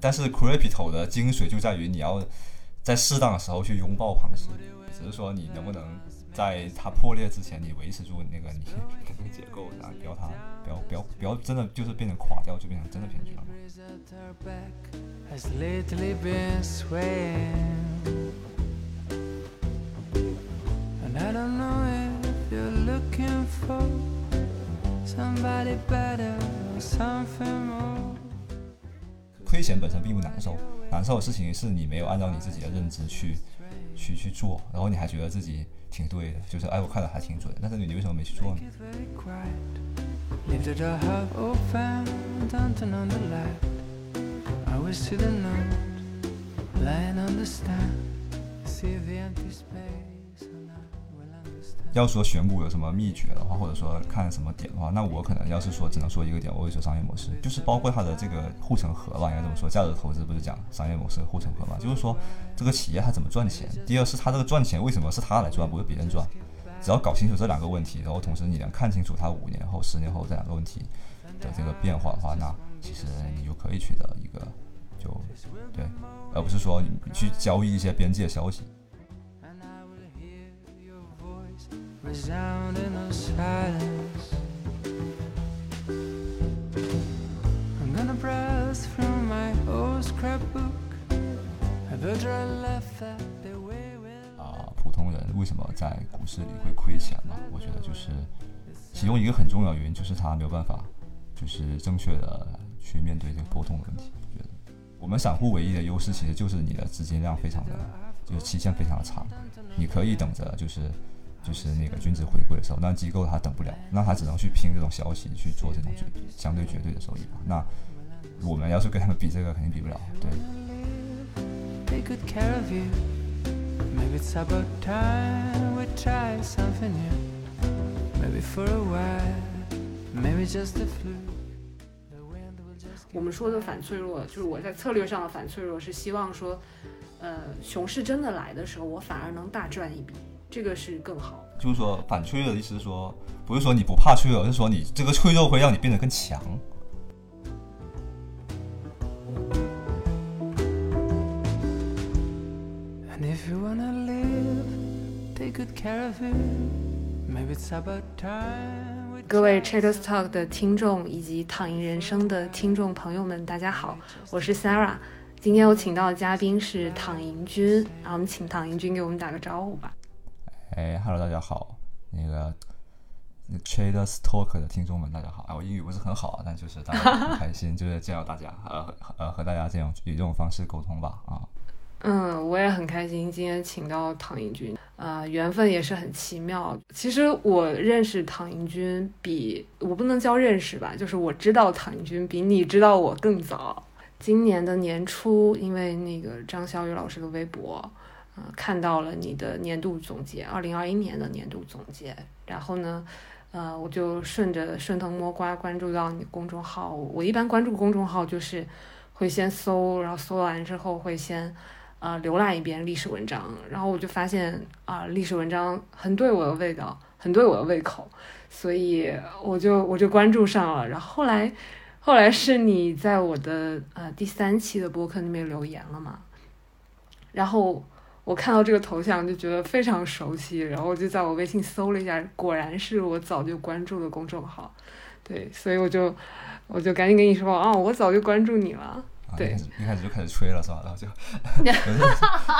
但是 Crypto 的精髓就在于你要在适当的时候去拥抱庞氏，只是说你能不能在它破裂之前，你维持住那个你那个结构，然后不要它不要不要不要真的就是变成垮掉，就变成真的骗局了。Somebody better, something more 亏钱本身并不难受，难受的事情是你没有按照你自己的认知去去去做，然后你还觉得自己挺对的，就是哎我看的还挺准，但是你为什么没去做呢？On stand, see the empty. 要说选股有什么秘诀的话，或者说看什么点的话，那我可能要是说只能说一个点，我会说商业模式，就是包括它的这个护城河吧，应该这么说。价值投资不是讲商业模式护城河嘛？就是说这个企业它怎么赚钱。第二是它这个赚钱为什么是它来赚，不是别人赚？只要搞清楚这两个问题，然后同时你能看清楚它五年后、十年后这两个问题的这个变化的话，那其实你就可以取得一个就对，而不是说你去交易一些边界消息。啊、普通人为什么在股市里会亏钱嘛？我觉得就是其中一个很重要的原因就是他没有办法，就是正确的去面对这个波动的问题。我觉得我们散户唯一的优势其实就是你的资金量非常的，就是期限非常的长，你可以等着就是就是那个均值回归的时候，那机构它等不了，那它只能去拼这种消息去做这种绝相对绝对的收益吧。那我们要是跟他们比这个，肯定比不了。对，Take good care of you. Maybe it's about time we try something new. Maybe for a while, maybe just a fluke. The wind will just 我们说的反脆弱，就是我在策略上的反脆弱，是希望说，呃，熊市真的来的时候，我反而能大赚一笔，这个是更好。就是说反脆弱的意思是说，不是说你不怕脆弱，而是说你这个脆弱会让你变得更强。And if you wanna live, take good care of it. Maybe it's about time 各位 Traders Talk 的听众以及躺赢人生的听众朋友们，大家好，我是 Sarah。今天我请到的嘉宾是躺赢君，然后我们请躺赢君给我们打个招呼吧。哎，Hello，大家好，那个 Traders Talk 的听众们，大家好。啊，我英语不是很好，但就是大家很开心，就是见到大家，呃呃和大家这样以这种方式沟通吧。啊，嗯，我也很开心今天请到唐英军，呃，缘分也是很奇妙。其实我认识唐英军比我不能叫认识吧，就是我知道唐英军比你知道我更早。今年的年初，因为那个张小雨老师的微博，看到了你的年度总结，二零二一年的年度总结，然后呢，呃，我就顺着顺藤摸瓜关注到你公众号。我一般关注公众号就是会先搜，然后搜完之后会先。呃浏览一遍历史文章，然后我就发现啊、历史文章很对我的味道，很对我的胃口，所以我就我就关注上了。然后后来后来是你在我的呃第三期的播客里面留言了嘛，然后我看到这个头像就觉得非常熟悉，然后我就在我微信搜了一下，果然是我早就关注的公众号，对，所以我就我就赶紧跟你说啊、我早就关注你了。啊对一开始就开始吹了是吧？然后就，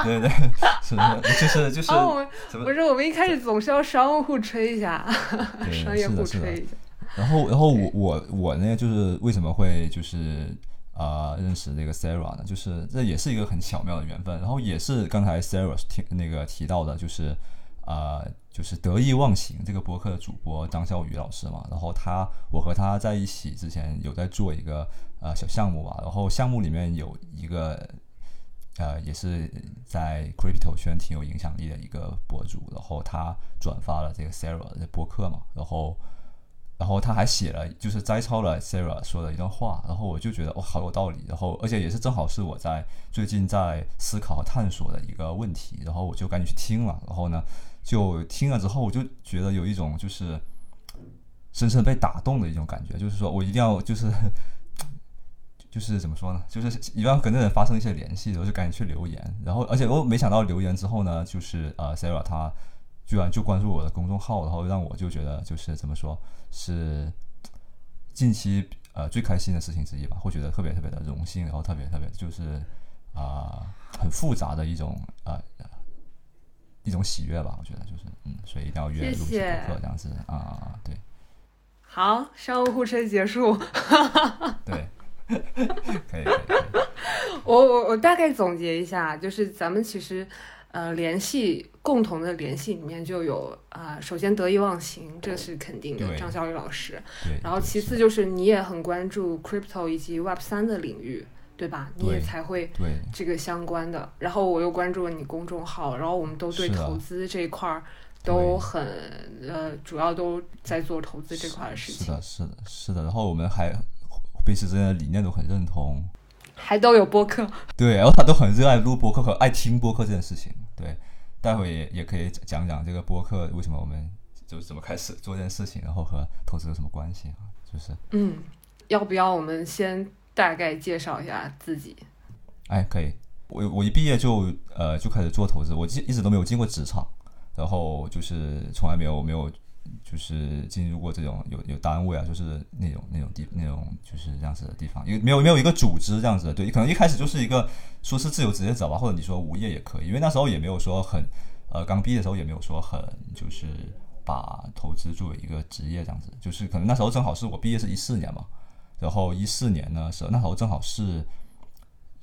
对对对，是的，就是就是哦，我们不是我们一开始总是要商户吹一下，对 商业户是的是的吹一下。然后，然后我我我呢，就是为什么会就是呃认识这个 Sarah 呢？就是这也是一个很巧妙的缘分。然后也是刚才 Sarah 提那个提到的，就是呃就是得意忘形这个播客的主播张笑宇老师嘛。然后他我和他在一起之前有在做一个呃小项目吧。然后项目里面有一个呃，也是在 crypto 圈挺有影响力的一个博主，然后他转发了这个 Sarah 的播客嘛，然后，然后他还写了，就是摘抄了 Sarah 说的一段话，然后我就觉得哇，好有道理，然后而且也是正好是我在最近在思考和探索的一个问题，然后我就赶紧去听了，然后呢，就听了之后，我就觉得有一种就是深深被打动的一种感觉，就是说我一定要就是就是怎么说呢？就是一定要跟这人发生一些联系，然后就赶紧去留言，然后而且我没想到留言之后呢，就是呃，Sarah 她居然就关注我的公众号，然后让我就觉得就是怎么说是近期呃最开心的事情之一吧，会觉得特别特别的荣幸，然后特别特别就是啊、很复杂的一种呃一种喜悦吧，我觉得就是嗯，所以一定要约录期谢谢播客这样子啊、对。好，商务互吹结束。对，可以可以可以，我我我大概总结一下，就是咱们其实呃联系共同的联系里面就有啊、首先得意忘形，这是肯定的，张小雨老师。对，然后其次就是你也很关注 crypto 以及 Web 三的领域，对吧？你也才会对这个相关的。然后我又关注了你公众号，然后我们都对投资这一块儿都很呃，主要都在做投资这块的事情，是的，是的，是的。然后我们还彼此之间的理念都很认同，还都有播客。对，然后他都很热爱录播客和爱听播客这件事情。对，待会也也可以讲讲这个播客为什么我们就怎么开始做这件事情，然后和投资有什么关系啊？就是，嗯，要不要我们先大概介绍一下自己？哎，可以。我我一毕业就呃就开始做投资，我一一直都没有进过职场，然后就是从来没有没有就是进入过这种有有单位啊，就是那种那种地那种就是这样子的地方，因为没有没有一个组织这样子的，对，可能一开始就是一个说是自由职业者吧，或者你说无业也可以，因为那时候也没有说很呃刚毕业的时候也没有说很就是把投资作为一个职业这样子，就是可能那时候正好是我毕业是一四年嘛，然后一四年呢是那时候正好是。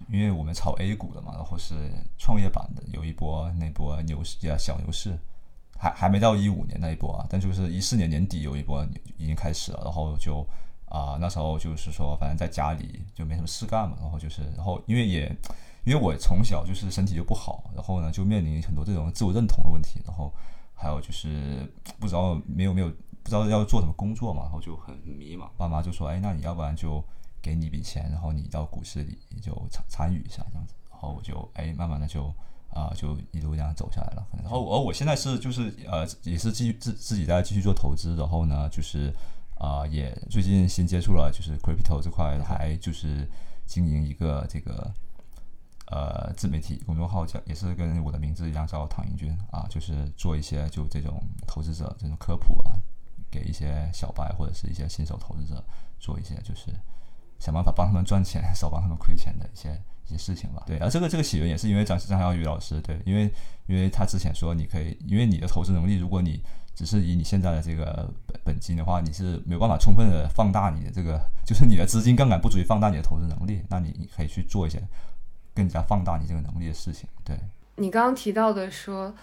因为我们炒 A 股的嘛，然后是创业板的有一波那波牛市呀小牛市，还还没到一五年那一波啊，但就是一四年年底有一波已经开始了，然后就啊、那时候就是说反正在家里就没什么事干嘛，然后就是然后因为也因为我从小就是身体就不好，然后呢就面临很多这种自我认同的问题，然后还有就是不知道没有没有不知道要做什么工作嘛，然后就很迷茫，爸妈就说哎那你要不然就给你一笔钱，然后你到股市里就参参与一下这样子，然后我就哎慢慢的就啊、就一路这样走下来了。然后而我现在是就是呃也是继续自自己在继续做投资，然后呢就是啊、也最近新接触了就是 crypto 这块，还就是经营一个这个呃自媒体公众号叫也是跟我的名字一样叫唐英军啊，就是做一些就这种投资者这种科普啊，给一些小白或者是一些新手投资者做一些就是想办法帮他们赚钱，少帮他们亏钱的一些一些事情吧。对，而这个这个起源也是因为张张小雨老师，对，因为因为他之前说你可以，因为你的投资能力，如果你只是以你现在的这个本本金的话，你是没有办法充分的放大你的这个，就是你的资金杠杆不足以放大你的投资能力，那你可以去做一些更加放大你这个能力的事情。对，你刚刚提到的说，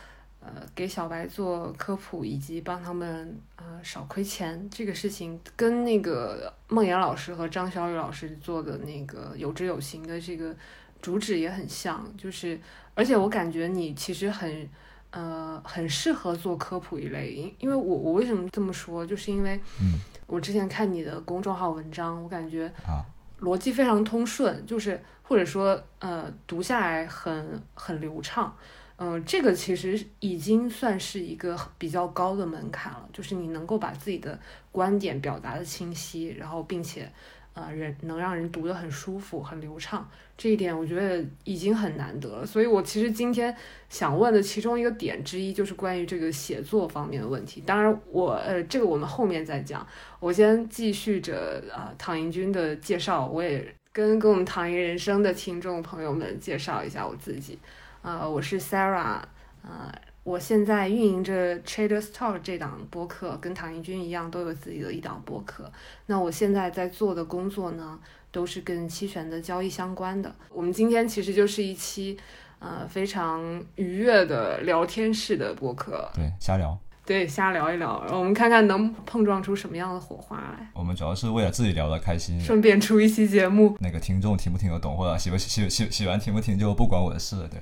呃，给小白做科普以及帮他们呃少亏钱这个事情，跟那个梦岩老师和张小雨老师做的那个有知有行的这个主旨也很像，就是而且我感觉你其实很。呃，很适合做科普一类，因因为我我为什么这么说，就是因为嗯我之前看你的公众号文章，我感觉啊，逻辑非常通顺，就是或者说呃读下来很很流畅，嗯、这个其实已经算是一个比较高的门槛了，就是你能够把自己的观点表达的清晰，然后并且呃人能让人读得很舒服、很流畅，这一点我觉得已经很难得了。所以我其实今天想问的其中一个点之一就是关于这个写作方面的问题。当然我呃这个我们后面再讲，我先继续着啊、呃唐寅军的介绍，我也跟跟我们唐寅人生的听众朋友们介绍一下我自己。呃，我是 Sarah，呃，我现在运营着 Traders Talk 这档播客，跟唐一军一样，都有自己的一档播客。那我现在在做的工作呢，都是跟期权的交易相关的。我们今天其实就是一期呃非常愉悦的聊天式的播客，对，瞎聊。对，瞎聊一聊，然后我们看看能碰撞出什么样的火花来，我们主要是为了自己聊得开心，顺便出一期节目。那个听众听不听得懂，或者喜不喜喜喜欢听不听就不管我的事了。对，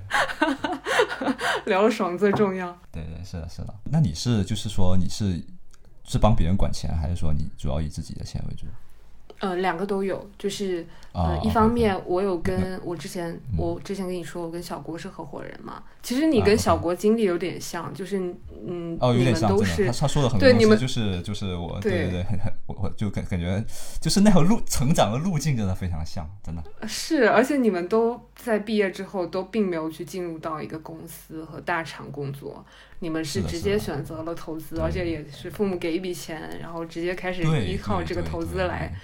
聊得爽最重要。对对，是的，是的。那你是就是说你是是帮别人管钱，还是说你主要以自己的钱为主？呃，两个都有，就是啊、呃，一方面我有跟我之前嗯我之前跟你说，我跟小郭是合伙人嘛。其实你啊跟小郭经历有点像，就是嗯，哦，有你点像，们都是。他他说的很多对你们就是就是我对对对对，很很 我我就感感觉就是那条路成长的路径真的非常像，真的。是，而且你们都在毕业之后都并没有去进入到一个公司和大厂工作，你们是直接选择了投资，而且也是父母给一笔钱，然后直接开始，依靠这个投资来，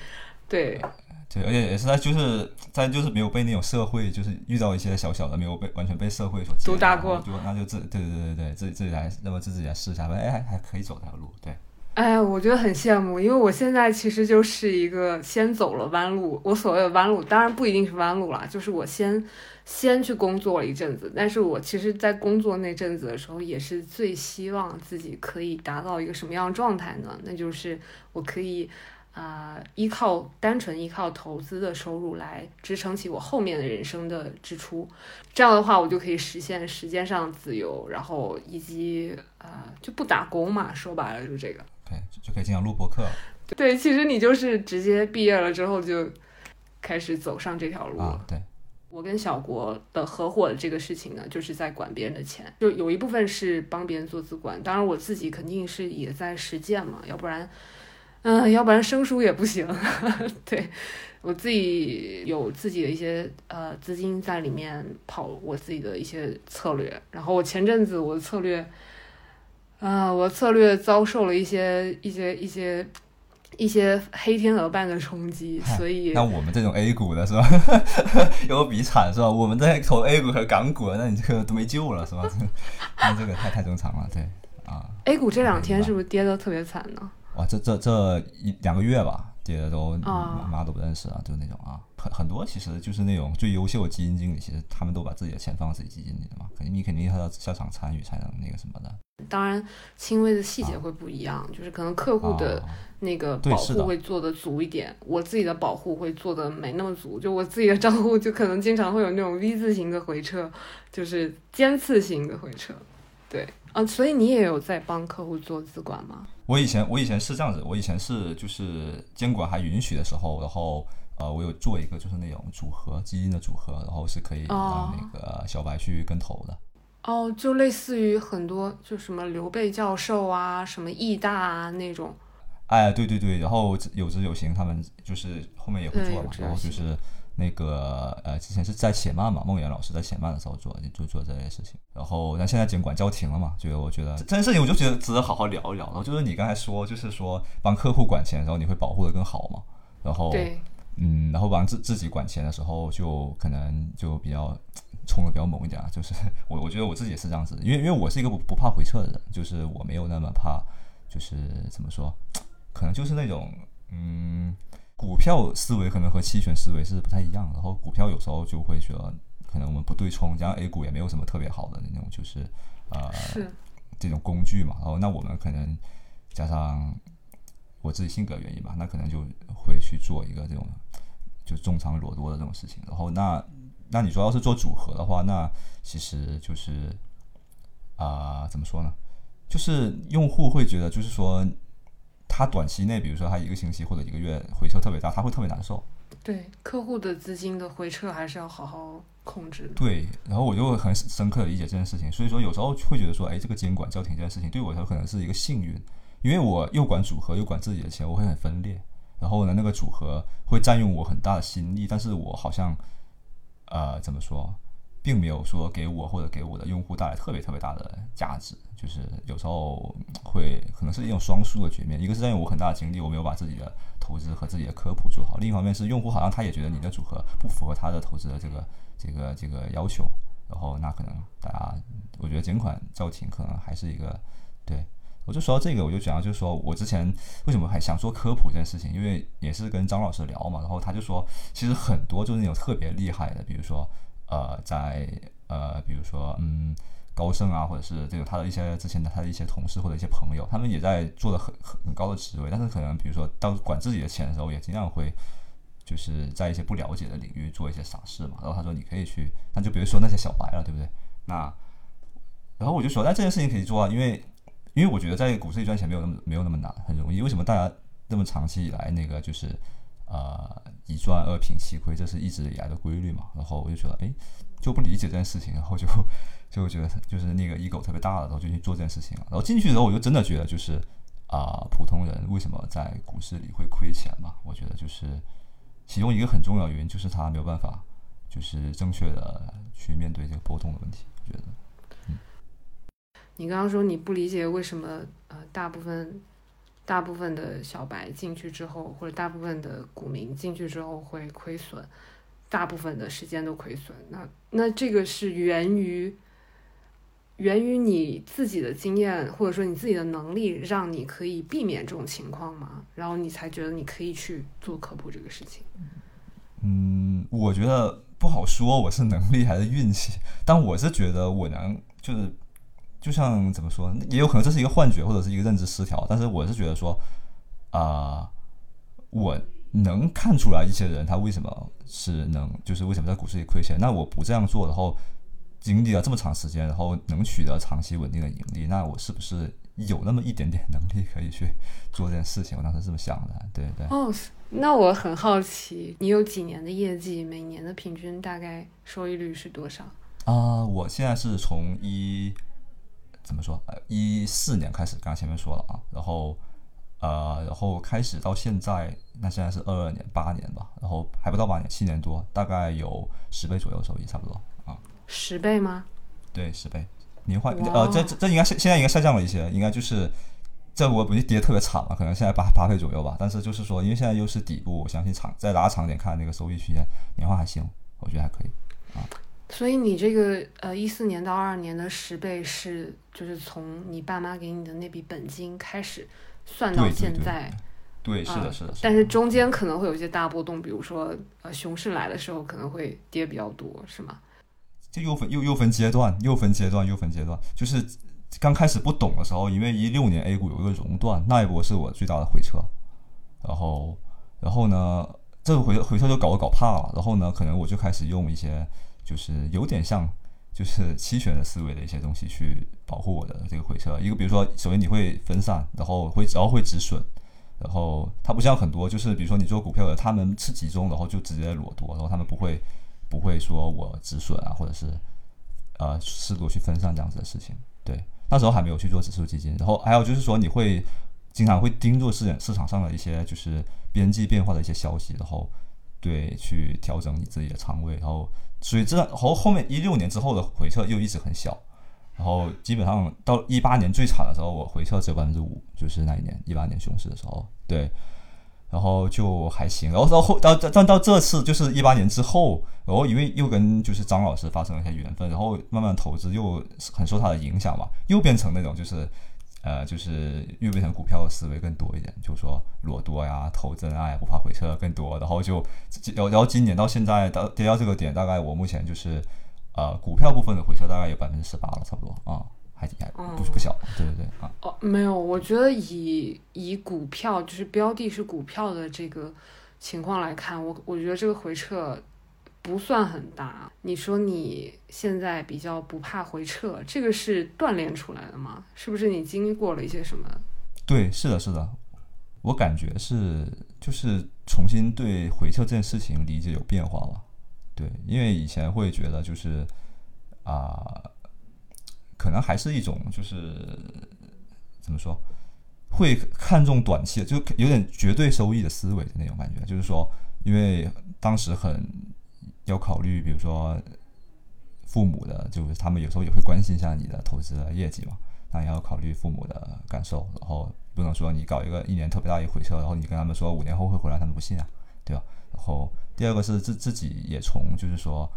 对，对，而且也是在就是在就是没有被那种社会就是遇到一些小小的没有被完全被社会所毒打过就那就自对对对对对自己自己来那么自己来试一下，发现哎还还可以走这条路，对。哎，我觉得很羡慕，因为我现在其实就是一个先走了弯路。我所谓的弯路，当然不一定是弯路啦，就是我先先去工作了一阵子，但是我其实，在工作那阵子的时候，也是最希望自己可以达到一个什么样的状态呢？那就是我可以。啊、依靠单纯依靠投资的收入来支撑起我后面的人生的支出，这样的话，我就可以实现时间上自由，然后以及啊、就不打工嘛，说白了就是这个。对，就就可以经常录播客了对，其实你就是直接毕业了之后就开始走上这条路了。啊，对，我跟小国的合伙的这个事情呢，就是在管别人的钱，就有一部分是帮别人做资管，当然我自己肯定是也在实践嘛，要不然，嗯、要不然生疏也不行。对我自己有自己的一些呃资金在里面跑我自己的一些策略，然后我前阵子我的策略，啊、我的策略遭受了一些一些一些一些黑天鹅般的冲击，所以那我们这种 A 股的是吧，有比惨是吧？我们在投 A 股和港股，那你这个都没救了是吧？这 那这个太太正常了，对啊，A 股这两天是不是跌的特别惨呢？哇，这这这一两个月吧，跌的都啊妈妈都不认识了，就是那种啊，很很多其实就是那种最优秀的基金经理，其实他们都把自己的钱放在自己基金里的嘛，肯定你肯定要下场参与才能那个什么的。当然，轻微的细节会不一样，就是可能客户的啊那个保护会做的足一点，我自己的保护会做的没那么足。就我自己的账户，就可能经常会有那种 V 字形的回撤，就是尖刺型的回撤。对，啊，所以你也有在帮客户做资管吗？我以前我以前是这样子，我以前是就是监管还允许的时候，然后呃，我有做一个就是那种组合基金的组合，然后是可以哦让那个小白去跟投的。哦，就类似于很多就什么刘备教授啊，什么易大啊那种。哎，对对对，然后有知有行，他们就是后面也会做嘛，然后就是那个呃，之前是在且慢嘛，梦圆老师在且慢的时候做就做这些事情，然后但现在监管叫停了嘛，就我觉得这件事情我就觉得值得好好聊一聊。然后就是你刚才说，就是说帮客户管钱的时候，你会保护的更好嘛，然后对，嗯，然后帮自自己管钱的时候，就可能就比较冲的比较猛一点啊。就是我我觉得我自己也是这样子，因为因为我是一个不不怕回撤的人，就是我没有那么怕，就是怎么说，可能就是那种嗯，股票思维可能和期权思维是不太一样的。然后股票有时候就会觉得可能我们不对冲，加上 A 股也没有什么特别好的那种，就是呃是，这种工具嘛。然后那我们可能加上我自己性格原因吧，那可能就会去做一个这种就重仓裸多的这种事情。然后那那你说要是做组合的话，那其实就是啊、怎么说呢？就是用户会觉得，就是说他短期内，比如说他一个星期或者一个月回撤特别大，他会特别难受。对，客户的资金的回撤还是要好好控制的。对，然后我就很深刻的理解这件事情，所以说有时候会觉得说，哎，这个监管叫停这件事情对我来说可能是一个幸运，因为我又管组合又管自己的钱，我会很分裂。然后呢，那个组合会占用我很大的心力，但是我好像，呃，怎么说，并没有说给我或者给我的用户带来特别特别大的价值，就是有时候会可能是一种双输的局面，一个是占用我很大的精力，我没有把自己的投资和自己的科普做好；另一方面是用户好像他也觉得你的组合不符合他的投资的这个这个这个要求，然后那可能大家，我觉得监管叫停可能还是一个对。我就说到这个，我就讲，就是说我之前为什么还想做科普这件事情，因为也是跟张老师聊嘛，然后他就说，其实很多就是那种特别厉害的，比如说呃，在呃，比如说嗯，高盛啊，或者是这个他的一些之前的他的一些同事或者一些朋友，他们也在做的很很很高的职位，但是可能比如说到管自己的钱的时候，也经常会就是在一些不了解的领域做一些傻事嘛。然后他说你可以去，那就比如说那些小白了，对不对？那然后我就说，那这件事情可以做啊，因为因为我觉得在股市里赚钱没有那么没有那么难，很容易。为什么大家那么长期以来那个就是呃一赚二平七亏，这是一直以来的规律嘛？然后我就觉得，哎，就不理解这件事情，然后就 就觉得就是那个 ego 特别大了，然后就去做这件事情了。然后进去之后，我就真的觉得就是啊、普通人为什么在股市里会亏钱嘛？我觉得就是其中一个很重要的原因就是他没有办法就是正确的去面对这个波动的问题。我觉得嗯你刚刚说你不理解为什么呃大部分大部分的小白进去之后，或者大部分的股民进去之后会亏损，大部分的时间都亏损。那那这个是源于源于你自己的经验，或者说你自己的能力，让你可以避免这种情况吗？然后你才觉得你可以去做科普这个事情。嗯，我觉得不好说，我是能力还是运气，但我是觉得我能，就是就像怎么说，也有可能这是一个幻觉或者是一个认知失调，但是我是觉得说，啊、我能看出来一些人他为什么是能，就是为什么在股市里亏钱，那我不这样做，然后经历了这么长时间，然后能取得长期稳定的盈利，那我是不是有那么一点点能力可以去做这件事情？我当时这么想的，对对。哦，那我很好奇，你有几年的业绩？每年的平均大概收益率是多少？啊、我现在是从一怎么说？呃，一四年开始，刚刚前面说了啊，然后呃，然后开始到现在，那现在是二二年，八年吧，然后还不到八年，七年多，大概有十倍左右收益，差不多啊，十倍吗？对，十倍。年化呃，这这这应该是现在应该下降了一些，应该就是这我不是跌特别惨嘛，可能现在八八倍左右吧，但是就是说，因为现在又是底部，我相信长再拉长点看那个收益区间，年化还行，我觉得还可以。所以你这个呃一四年到二二年的十倍是就是从你爸妈给你的那笔本金开始算到对对对现在，对，是的，啊是的，是的但是中间可能会有一些大波动，比如说呃熊市来的时候可能会跌比较多，是吗？就又分又又分阶段，又分阶段，又分阶段。就是刚开始不懂的时候，因为一六年 A 股有一个熔断，那一波是我最大的回撤。然后，然后呢，这个回回撤就搞我搞怕了。然后呢，可能我就开始用一些就是有点像就是期权的思维的一些东西去保护我的这个回撤。一个比如说，首先你会分散，然后会然后会止损。然后它不像很多，就是比如说你做股票的，他们是集中，然后就直接裸多，然后他们不会不会说我止损啊，或者是呃适度去分散这样子的事情。对，那时候还没有去做指数基金，然后还有就是说你会经常会盯住市场市场上的一些就是边际变化的一些消息，然后对去调整你自己的仓位，然后所以这后后面一六年之后的回撤又一直很小。然后基本上到一八年最惨的时候，我回撤只有百分之五，就是那一年一八年熊市的时候，对，然后就还行。然后到后到到到这次就是一八年之后，然后因为又跟就是张老师发生了一些缘分，然后慢慢投资又很受他的影响嘛，又变成那种就是呃就是又变成股票的思维更多一点，就是说裸多呀、投真爱不怕回撤更多，然后就然后今年到现在到跌到这个点，大概我目前就是。呃，股票部分的回撤大概有百分之十八了，差不多啊、还还不不小，对对对啊，哦，没有，我觉得以以股票就是标的是股票的这个情况来看，我我觉得这个回撤不算很大。你说你现在比较不怕回撤，这个是锻炼出来的吗？是不是你经历过了一些什么？对，是的，是的，我感觉是就是重新对回撤这件事情理解有变化了。对，因为以前会觉得就是啊、可能还是一种就是怎么说，会看重短期，就有点绝对收益的思维的那种感觉。就是说，因为当时很要考虑，比如说父母的，就是他们有时候也会关心一下你的投资的业绩嘛，那也要考虑父母的感受，然后不能说你搞一个一年特别大一回撤，然后你跟他们说五年后会回来，他们不信啊，对吧？然后第二个是自自己也从就是说，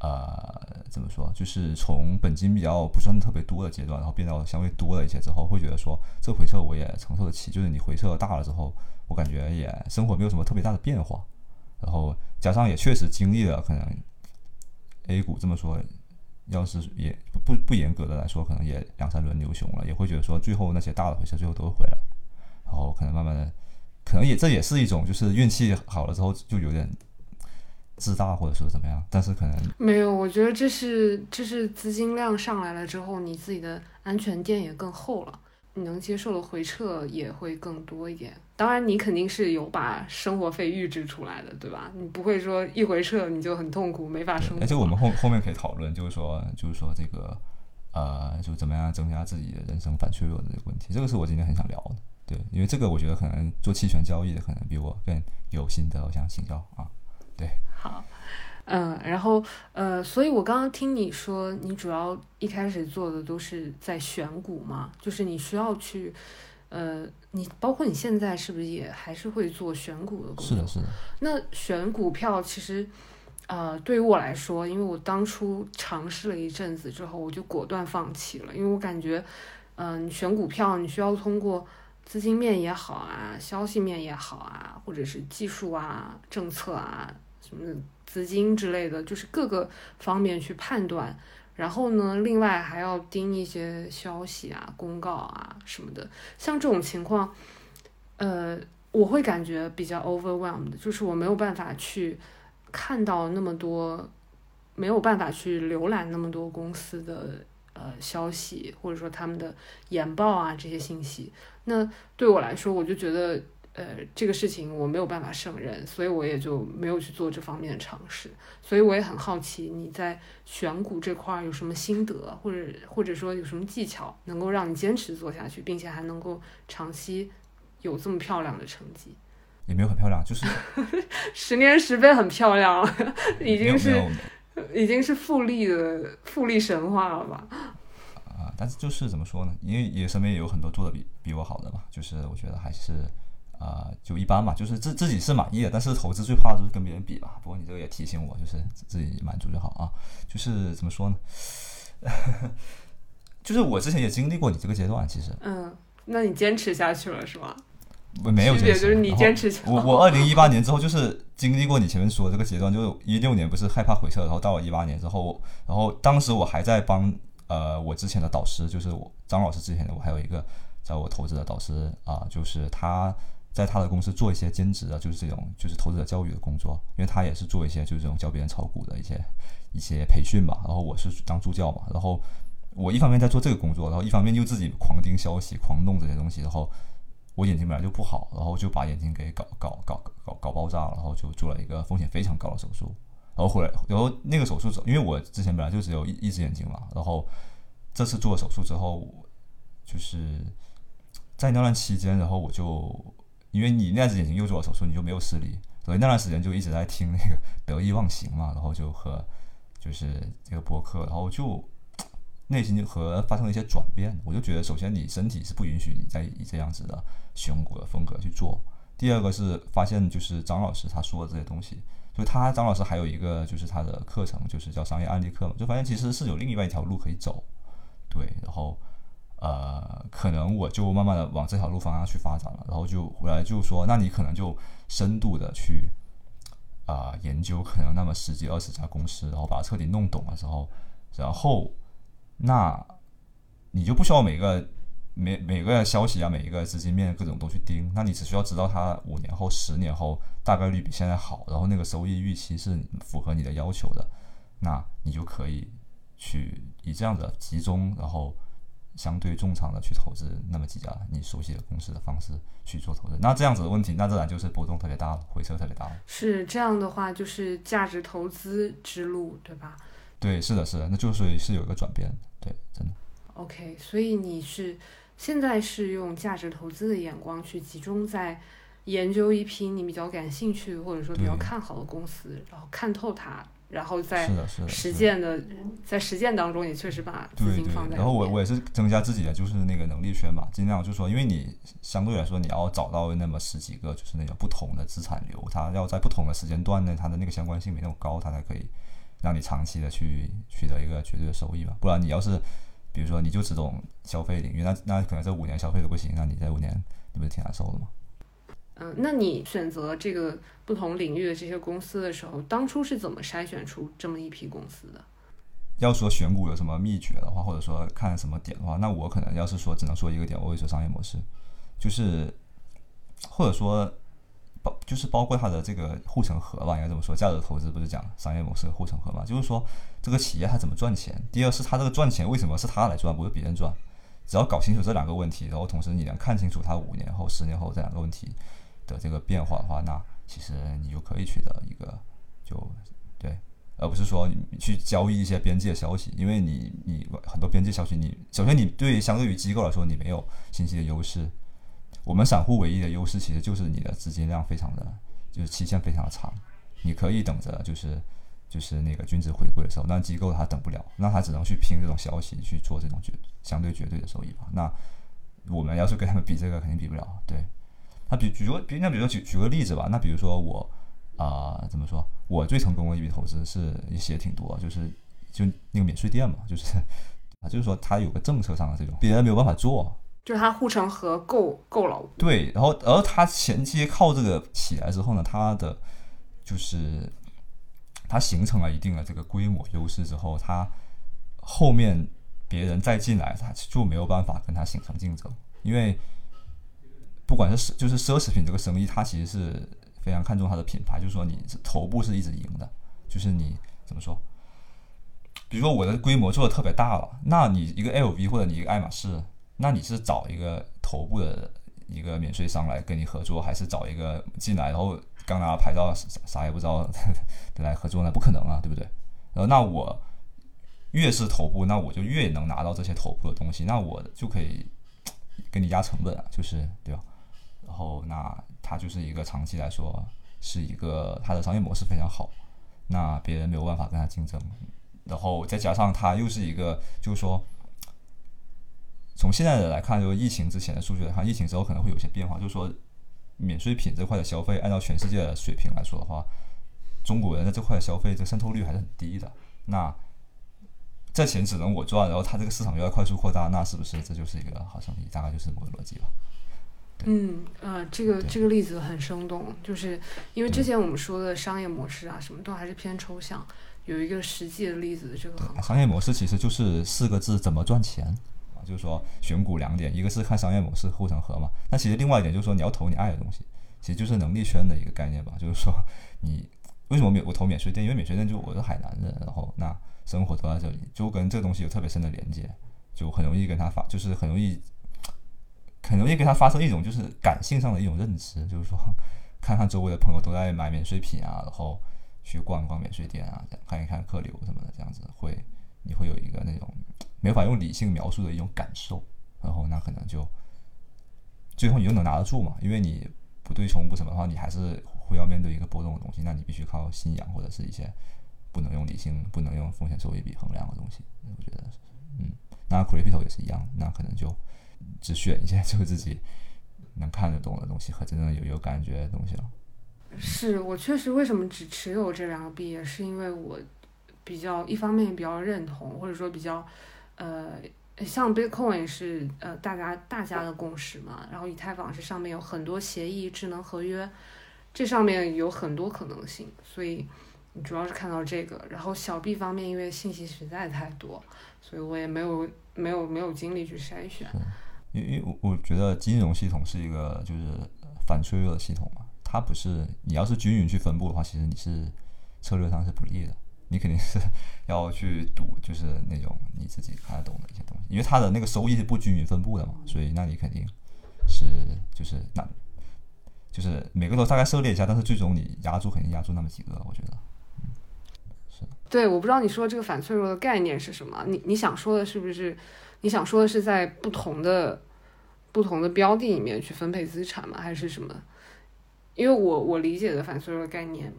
呃，怎么说，就是从本金比较不算特别多的阶段，然后变到相对多了一些之后，会觉得说这回撤我也承受得起，就是你回撤大了之后，我感觉也生活没有什么特别大的变化，然后加上也确实经历了可能 A 股这么说，要是也不不严格的来说，可能也两三轮牛熊了，也会觉得说最后那些大的回撤最后都会回来，然后可能慢慢的，可能也这也是一种就是运气好了之后就有点自大或者说怎么样，但是可能没有，我觉得这是这是资金量上来了之后，你自己的安全垫也更厚了，你能接受的回撤也会更多一点。当然，你肯定是有把生活费预支出来的，对吧？你不会说一回撤你就很痛苦，没法生活。而且我们后后面可以讨论，就是说就是说这个呃，就怎么样增加自己的人生反脆弱的这个问题，这个是我今天很想聊的。对，因为这个我觉得可能做期权交易的可能比我更有心得，我想请教啊。对，好，嗯，然后呃，所以我刚刚听你说，你主要一开始做的都是在选股嘛，就是你需要去，呃，你包括你现在是不是也还是会做选股的工作？是的，是的，那选股票其实，呃，对于我来说，因为我当初尝试了一阵子之后，我就果断放弃了，因为我感觉，嗯、你选股票你需要通过资金面也好啊，消息面也好啊，或者是技术啊、政策啊、什么资金之类的，就是各个方面去判断。然后呢，另外还要盯一些消息啊、公告啊什么的。像这种情况，呃，我会感觉比较 overwhelmed，就是我没有办法去看到那么多，没有办法去浏览那么多公司的呃消息，或者说他们的研报啊这些信息。那对我来说，我就觉得呃这个事情我没有办法胜任，所以我也就没有去做这方面的尝试。所以我也很好奇你在选股这块儿有什么心得，或者或者说有什么技巧能够让你坚持做下去，并且还能够长期有这么漂亮的成绩。也没有很漂亮，就是 十年十倍很漂亮，已经是已经是复利的复利神话了吧？啊，但是就是怎么说呢？因为也身边也有很多做的比比我好的嘛，就是我觉得还是啊、就一般吧，就是自自己是满意的，但是投资最怕的就是跟别人比吧。不过你这个也提醒我，就是自自己满足就好啊。就是怎么说呢？就是我之前也经历过你这个阶段，其实嗯，那你坚持下去了是吗？我没有区别坚持，就是你坚持下我我二零一八年之后就是经历过你前面说的这个阶段，就是一六年不是害怕回撤，然后到了一八年之后，然后当时我还在帮呃我之前的导师，就是我张老师之前的，我还有一个找我投资的导师啊、就是他在他的公司做一些兼职的，就是这种就是投资者教育的工作，因为他也是做一些就是这种教别人炒股的一些一些培训吧，然后我是当助教嘛，然后我一方面在做这个工作，然后一方面又自己狂盯消息、狂弄这些东西，然后我眼睛本来就不好，然后就把眼睛给搞搞搞搞搞爆炸了，然后就做了一个风险非常高的手术，然后回来，然后那个手术，因为我之前本来就只有一一只眼睛嘛，然后这次做了手术之后，就是在那段期间，然后我就因为你那只眼睛又做了手术，你就没有视力，所以那段时间就一直在听那个得意忘形嘛，然后就和就是这个播客，然后就内心就和发生了一些转变。我就觉得，首先你身体是不允许你再以这样子的选股的风格去做。第二个是发现，就是张老师他说的这些东西，就他张老师还有一个就是他的课程，就是叫商业案例课嘛，就发现其实是有另外一条路可以走。对，然后呃，可能我就慢慢的往这条路方向去发展了，然后就回来就说，那你可能就深度的去啊、研究可能那么十几二十家公司，然后把它彻底弄懂了之后，然后那你就不需要每个每每个消息啊，每一个资金面各种都去盯，那你只需要知道它五年后、十年后大概率比现在好，然后那个收益预期是符合你的要求的，那你就可以去以这样的集中，然后相对重仓的去投资那么几家你熟悉的公司的方式去做投资。那这样子的问题，那自然就是波动特别大了，回撤特别大了。是这样的话，就是价值投资之路，对吧对，是的，是的，那就是是有一个转变，对，真的。？OK，所以你是现在是用价值投资的眼光去集中在研究一批你比较感兴趣或者说比较看好的公司，然后看透它，然后在实践的在实践当中也确实把资金放，在然后我我也是增加自己的就是那个能力圈嘛，尽量就是说，因为你相对来说你要找到那么十几个就是那种不同的资产流，它要在不同的时间段内，它的那个相关性没那么高，它才可以让你长期的去取得一个绝对的收益嘛。不然你要是比如说你就只懂消费领域，那那可能这五年消费都不行，那你这五年你不是挺难受的吗？嗯，那你选择这个不同领域的这些公司的时候，当初是怎么筛选出这么一批公司的？要说选股有什么秘诀的话，或者说看什么点的话，那我可能要是说只能说一个点，我会说商业模式，就是或者说包就是包括它的这个护城河吧，应该这么说。价值投资不是讲商业模式护城河嘛？就是说这个企业它怎么赚钱，第二是它这个赚钱为什么是它来赚，不是别人赚。只要搞清楚这两个问题，然后同时你能看清楚它五年后、十年后这两个问题的这个变化的话，那其实你就可以取得一个就对，而不是说你去交易一些边界消息，因为你你很多边界消息你，首先你对相对于机构来说你没有信息的优势。我们散户唯一的优势其实就是你的资金量非常的，就是期限非常的长，你可以等着就是就是那个均值回归的时候，那机构它等不了，那它只能去拼这种消息去做这种绝相对绝对的收益吧。那我们要是跟他们比这个肯定比不了，对。那比举个比那比如说举举个例子吧，那比如说我啊、怎么说？我最成功的一笔投资是也写挺多，就是就那个免税店嘛，就是啊，就是说它有个政策上的这种别人没有办法做，就是它护城河够够了，对，然后而它前期靠这个起来之后呢，它的就是它形成了一定的这个规模优势之后，它后面别人再进来，它就没有办法跟它形成竞争，因为不管是就是奢侈品这个生意，它其实是非常看重它的品牌，就是说你头部是一直赢的，就是你怎么说？比如说我的规模做的特别大了，那你一个 LV 或者你一个爱马仕，那你是找一个头部的一个免税商来跟你合作，还是找一个进来然后刚拿牌照啥啥也不知道 来合作呢？不可能啊，对不对？然后，那我越是头部，那我就越能拿到这些头部的东西，那我就可以给你压成本啊，就是对吧？然后那它就是一个长期来说是一个它的商业模式非常好，那别人没有办法跟它竞争，然后再加上它又是一个就是说。从现在的来看，就是疫情之前的数据来看，疫情之后可能会有些变化。就是说，免税品这块的消费，按照全世界的水平来说的话，中国人在这块消费，这渗透率还是很低的。那这钱只能我赚，然后它这个市场又要快速扩大，那是不是这就是一个好生意？大概就是这么个逻辑吧。嗯呃，这个这个例子很生动，就是因为之前我们说的商业模式啊，什么都还是偏抽象，有一个实际的例子，这个。商业模式其实就是四个字：怎么赚钱啊？就是说选股两点，一个是看商业模式护城河嘛。那其实另外一点就是说你要投你爱的东西，其实就是能力圈的一个概念吧。就是说你为什么免我投免税店？因为免税店就我是海南人，然后那生活都在这里，就跟这个东西有特别深的连接，就很容易跟他发，就是很容易很容易给他发生一种就是感性上的一种认知，就是说看看周围的朋友都在买免税品啊，然后去逛逛免税店啊，看一看客流什么的，这样子。会你会有一个那种没法用理性描述的一种感受，然后那可能就最后你就能拿得住嘛，因为你不对冲不什么的话，你还是会要面对一个波动的东西，那你必须靠信仰或者是一些不能用理性、不能用风险收益比衡量的东西，我觉得，嗯，那 crypto 也是一样，那可能就只选一些就自己能看得懂的东西和真正有有感觉的东西了。是我确实为什么只持有这两个币，也是因为我比较一方面比较认同，或者说比较呃，像 Bitcoin 是呃大家大家的共识嘛，然后以太坊是上面有很多协议、智能合约，这上面有很多可能性，所以你主要是看到这个。然后小币方面，因为信息实在太多，所以我也没有没有没有精力去筛选。因为我我觉得金融系统是一个就是反脆弱的系统嘛，它不是你要是均匀去分布的话，其实你是策略上是不利的，你肯定是 要去赌就是那种你自己看得懂的一些东西，因为它的那个收益是不均匀分布的嘛，所以那你肯定是就是那就是每个都大概涉猎一下，但是最终你压住肯定压住那么几个，我觉得。对，我不知道你说这个反脆弱的概念是什么？你你想说的是不是？你想说的是在不同的不同的标的里面去分配资产吗？还是什么？因为我我理解的反脆弱的概念，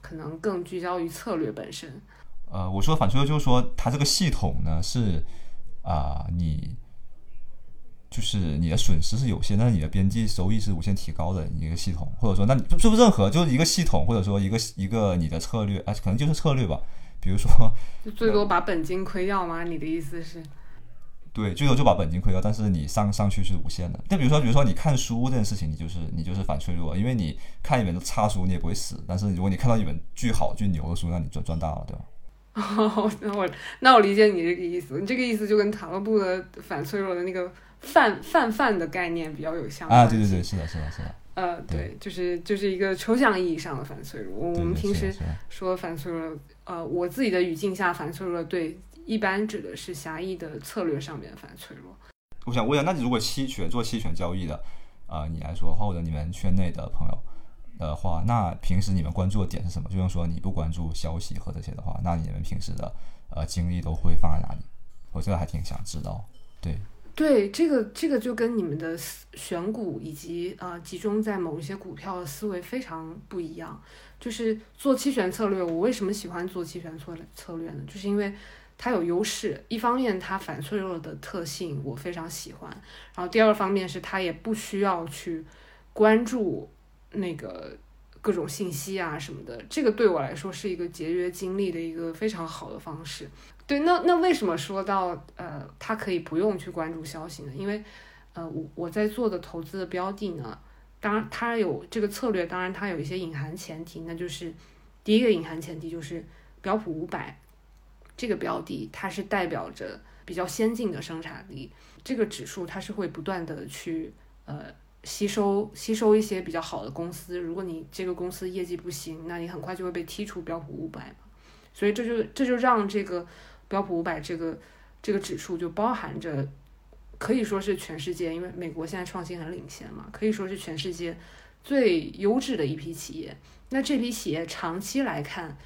可能更聚焦于策略本身。呃，我说反脆弱就是说，它这个系统呢是啊、你就是你的损失是有限，但是你的边际收益是无限提高的一个系统，或者说，那你是不是任何就是一个系统，或者说一个一个你的策略，哎、可能就是策略吧。比如说，就最多把本金亏掉吗？你的意思是？对，最多就把本金亏掉，但是你上上去是无限的。就比如说，比如说你看书这件事情，你就是你就是反脆弱，因为你看一本差书你也不会死，但是如果你看到一本巨好巨牛的书，那你赚赚大了，对吧？哦，那我那我理解你这个意思。你这个意思就跟塔勒布的反脆弱的那个泛泛泛的概念比较有相关啊，对对对，是的，是的，是的，呃，对对，就是就是一个抽象意义上的反脆弱。我我们平时说反脆弱，呃，我自己的语境下反脆弱，对，一般指的是狭义的策略上面的反脆弱。我想问一下，那你如果期权做期权交易的，呃、你来说，或者你们圈内的朋友的话，那平时你们关注的点是什么？就像说你不关注消息和这些的话，那你们平时的呃精力都会放在哪里？我这个还挺想知道。对，对，这个这个就跟你们的选股以及呃集中在某一些股票的思维非常不一样。就是做期权策略，我为什么喜欢做期权策略策略呢？就是因为它有优势，一方面它反脆弱的特性我非常喜欢，然后第二个方面是它也不需要去关注那个各种信息啊什么的，这个对我来说是一个节约精力的一个非常好的方式。对，那那为什么说到呃，它可以不用去关注消息呢？因为呃，我我在做的投资的标的呢，当然它有这个策略，当然它有一些隐含前提，那就是第一个隐含前提就是标普五百这个标的，它是代表着比较先进的生产力，这个指数它是会不断的去呃吸收吸收一些比较好的公司，如果你这个公司业绩不行，那你很快就会被踢出标普五百嘛，所以这就这就让这个标普五百这个这个指数就包含着可以说是全世界，因为美国现在创新很领先嘛，可以说是全世界最优质的一批企业。那这批企业长期来看，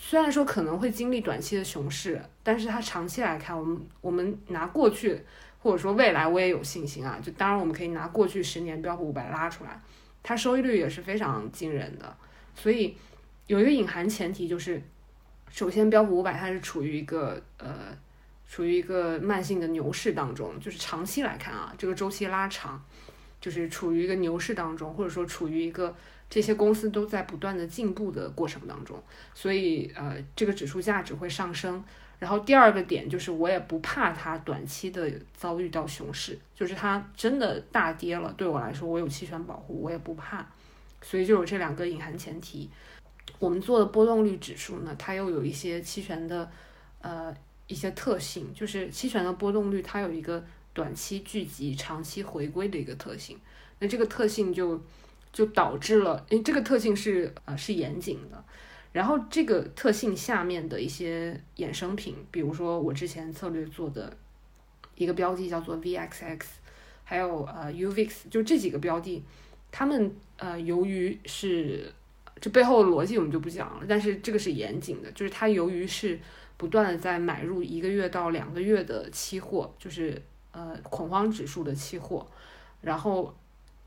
虽然说可能会经历短期的熊市，但是它长期来看，我们我们拿过去或者说未来，我也有信心啊。就当然我们可以拿过去十年标普五百拉出来，它收益率也是非常惊人的。所以有一个隐含前提就是，首先标普五百它是处于一个呃处于一个慢性的牛市当中，就是长期来看啊，这个周期拉长，就是处于一个牛市当中，或者说处于一个这些公司都在不断的进步的过程当中，所以呃这个指数价值会上升。然后第二个点就是，我也不怕它短期的遭遇到熊市，就是它真的大跌了，对我来说，我有期权保护，我也不怕。所以就有这两个隐含前提。我们做的波动率指数呢，它又有一些期权的呃一些特性，就是期权的波动率它有一个短期聚集、长期回归的一个特性。那这个特性就就导致了，因为这个特性是呃是严谨的。然后这个特性下面的一些衍生品，比如说我之前策略做的一个标的叫做 VXX，还有呃 UVX，就这几个标的，他们呃由于是这背后的逻辑我们就不讲了，但是这个是严谨的，就是它由于是不断的在买入一个月到两个月的期货，就是呃恐慌指数的期货，然后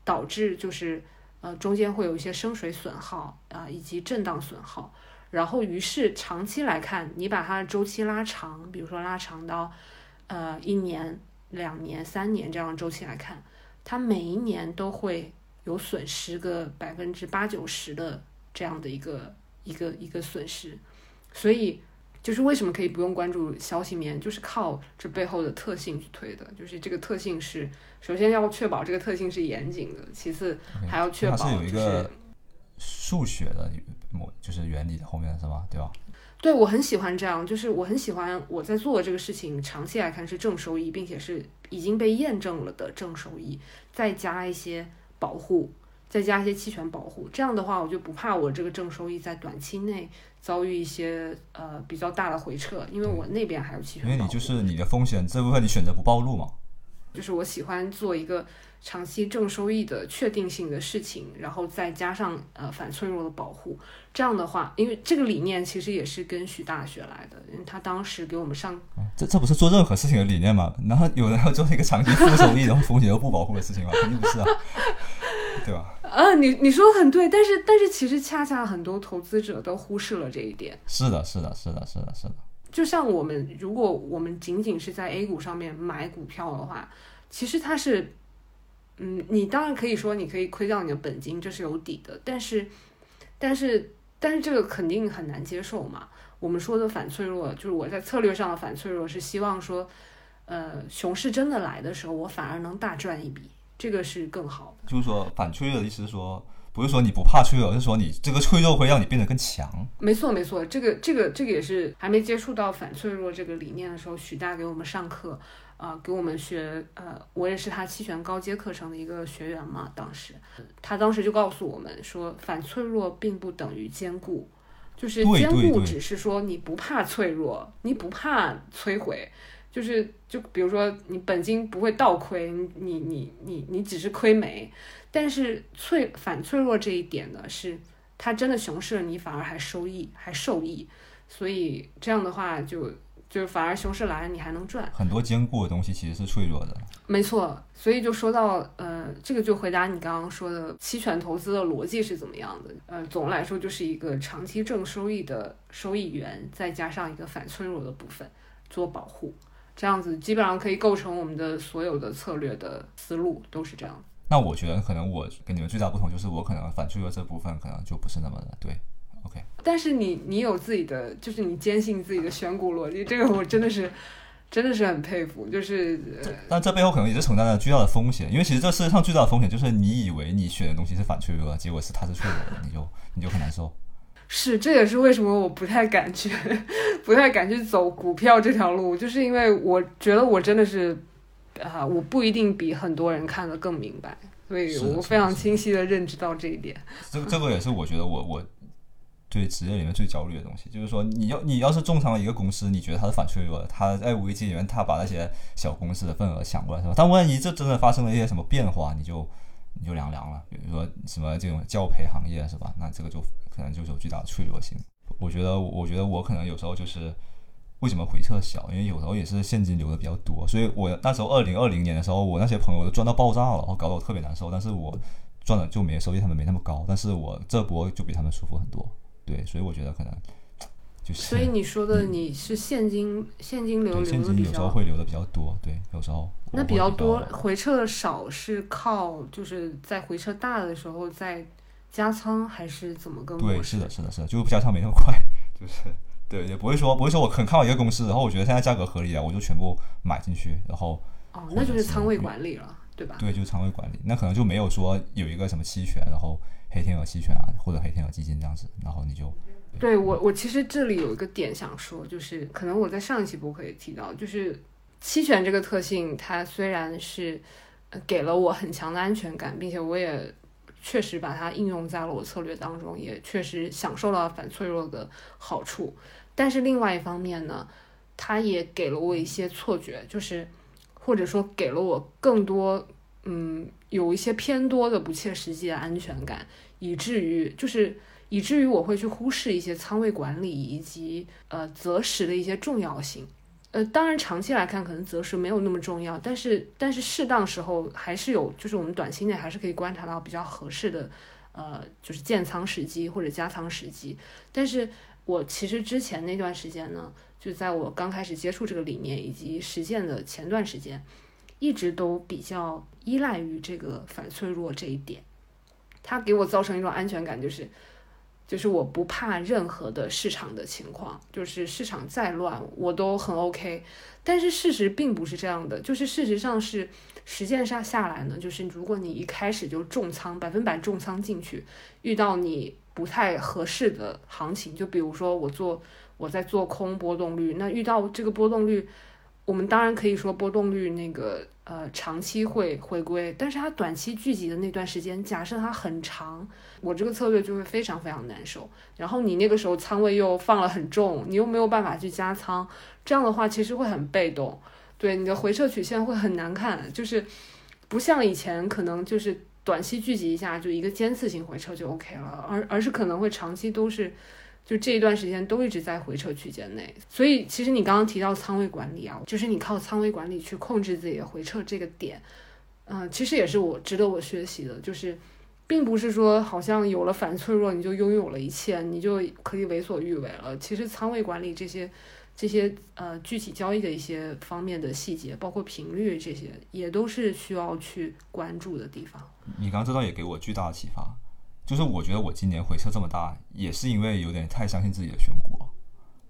导致就是呃中间会有一些升水损耗啊、以及震荡损耗，然后于是长期来看，你把它的周期拉长，比如说拉长到呃一年、两年、三年这样的周期来看，它每一年都会有损失个百分之八九十的这样的一个一个一个损失，所以就是为什么可以不用关注消息面，就是靠这背后的特性去推的，就是这个特性是首先要确保这个特性是严谨的，其次还要确保它是有一就是个数学的模，就是原理在后面是吧？对吧？对我很喜欢这样，就是我很喜欢我在做这个事情，长期来看是正收益，并且是已经被验证了的正收益，再加一些保护，再加一些期权保护，这样的话我就不怕我这个正收益在短期内遭遇一些呃比较大的回撤，因为我那边还有期权。因为你就是你的风险这部分你选择不暴露嘛。就是我喜欢做一个长期正收益的确定性的事情，然后再加上呃反脆弱的保护。这样的话，因为这个理念其实也是跟许大学来的，因为他当时给我们上这这不是做任何事情的理念嘛？然后有人要做一个长期负收益，然后风险又不保护的事情吗？肯定不是啊，对吧？啊，你你说的很对，但是但是其实恰恰很多投资者都忽视了这一点。是的，是的，是的，是的，是的。就像我们如果我们仅仅是在 A 股上面买股票的话，其实它是，嗯，你当然可以说你可以亏掉你的本金，这是有底的，但是但是但是这个肯定很难接受嘛。我们说的反脆弱，就是我在策略上的反脆弱，是希望说，呃，熊市真的来的时候，我反而能大赚一笔，这个是更好的。就是说反脆弱的意思是说，不是说你不怕脆弱，而是说你这个脆弱会让你变得更强。没错，没错，这个这个这个也是还没接触到反脆弱这个理念的时候，许大给我们上课，啊、给我们学，呃，我也是他期权高阶课程的一个学员嘛，当时他当时就告诉我们说，反脆弱并不等于坚固，就是坚固只是说你不怕脆弱，你不怕摧毁。就是就比如说你本金不会倒亏，你你你你你只是亏没，但是脆反脆弱这一点呢，是它真的熊市了，你反而还收益还受益，所以这样的话就就是反而熊市来了你还能赚。很多坚固的东西其实是脆弱的。没错，所以就说到呃，这个就回答你刚刚说的期权投资的逻辑是怎么样的。呃，总的来说就是一个长期正收益的收益源，再加上一个反脆弱的部分做保护，这样子基本上可以构成我们的所有的策略的思路都是这样。那我觉得可能我跟你们最大不同就是我可能反脆弱这部分可能就不是那么的对。OK，但是你你有自己的，就是你坚信自己的选股逻辑，这个我真的是 真的是很佩服。就是，呃但这背后可能也是承担了巨大的风险，因为其实这世界上最大的风险就是你以为你选的东西是反脆弱的，结果是它是脆弱的，你就你就很难受。是，这也是为什么我不太敢去，不太敢去走股票这条路，就是因为我觉得我真的是，啊、我不一定比很多人看得更明白，所以我非常清晰的认知到这一点。这个这个也是我觉得我我对职业里面最焦虑的东西，就是说你要你要是重仓了一个公司，你觉得它是反脆弱的，它在危机里面它把那些小公司的份额抢过来是吧？但万一这真的发生了一些什么变化，你就你就凉凉了。比如说什么这种教培行业是吧？那这个就可能就是有巨大的脆弱性。我觉得我觉得我可能有时候就是。为什么回撤小？因为有时候也是现金流的比较多，所以我那时候二零二零年的时候，我那些朋友都赚到爆炸了，然后搞得我特别难受。但是我赚的就没收益，他们没那么高，但是我这波就比他们舒服很多。对，所以我觉得可能就是所以你说的你是现金现金流流的比金有时候较，会流的比较多，对，有时候我那比较多，回撤少是靠就是在回撤大的时候再加仓，还是怎么个模对，式？是的，是的，是的，就加仓没那么快，就是对，也不会说不会说我很看好一个公司，然后我觉得现在价格合理啊，我就全部买进去，然后哦，那就是仓位管理了，对吧？对，就是仓位管理，那可能就没有说有一个什么期权，然后黑天鹅期权啊，或者黑天鹅基金这样子，然后你就对我，我其实这里有一个点想说，就是可能我在上一期播客也提到，就是期权这个特性，它虽然是给了我很强的安全感，并且我也确实把它应用在了我策略当中，也确实享受了反脆弱的好处。但是另外一方面呢，它也给了我一些错觉，就是或者说给了我更多嗯有一些偏多的不切实际的安全感，以至于就是。以至于我会去忽视一些仓位管理以及呃择时的一些重要性。呃，当然长期来看可能择时没有那么重要，但是但是适当时候还是有，就是我们短期内还是可以观察到比较合适的呃就是建仓时机或者加仓时机。但是我其实之前那段时间呢，就在我刚开始接触这个理念以及实践的前段时间，一直都比较依赖于这个反脆弱这一点，它给我造成一种安全感，就是。就是我不怕任何的市场的情况，就是市场再乱我都很 OK。但是事实并不是这样的，就是事实上是实践上下来呢，就是如果你一开始就重仓百分百重仓进去，遇到你不太合适的行情，就比如说我做我在做空波动率，那遇到这个波动率，我们当然可以说波动率那个呃长期会回归，但是它短期聚集的那段时间，假设它很长。我这个策略就会非常非常难受，然后你那个时候仓位又放了很重，你又没有办法去加仓，这样的话其实会很被动，对你的回撤曲线会很难看，就是不像以前可能就是短期聚集一下就一个尖刺型回撤就 OK 了，而而是可能会长期都是就这一段时间都一直在回撤区间内，所以其实你刚刚提到仓位管理啊，就是你靠仓位管理去控制自己的回撤这个点，嗯、其实也是我值得我学习的，就是。并不是说好像有了反脆弱你就拥有了一切，你就可以为所欲为了。其实仓位管理这些、这些呃具体交易的一些方面的细节，包括频率这些，也都是需要去关注的地方。你刚刚这段也给我巨大的启发，就是我觉得我今年回撤这么大，也是因为有点太相信自己的选股，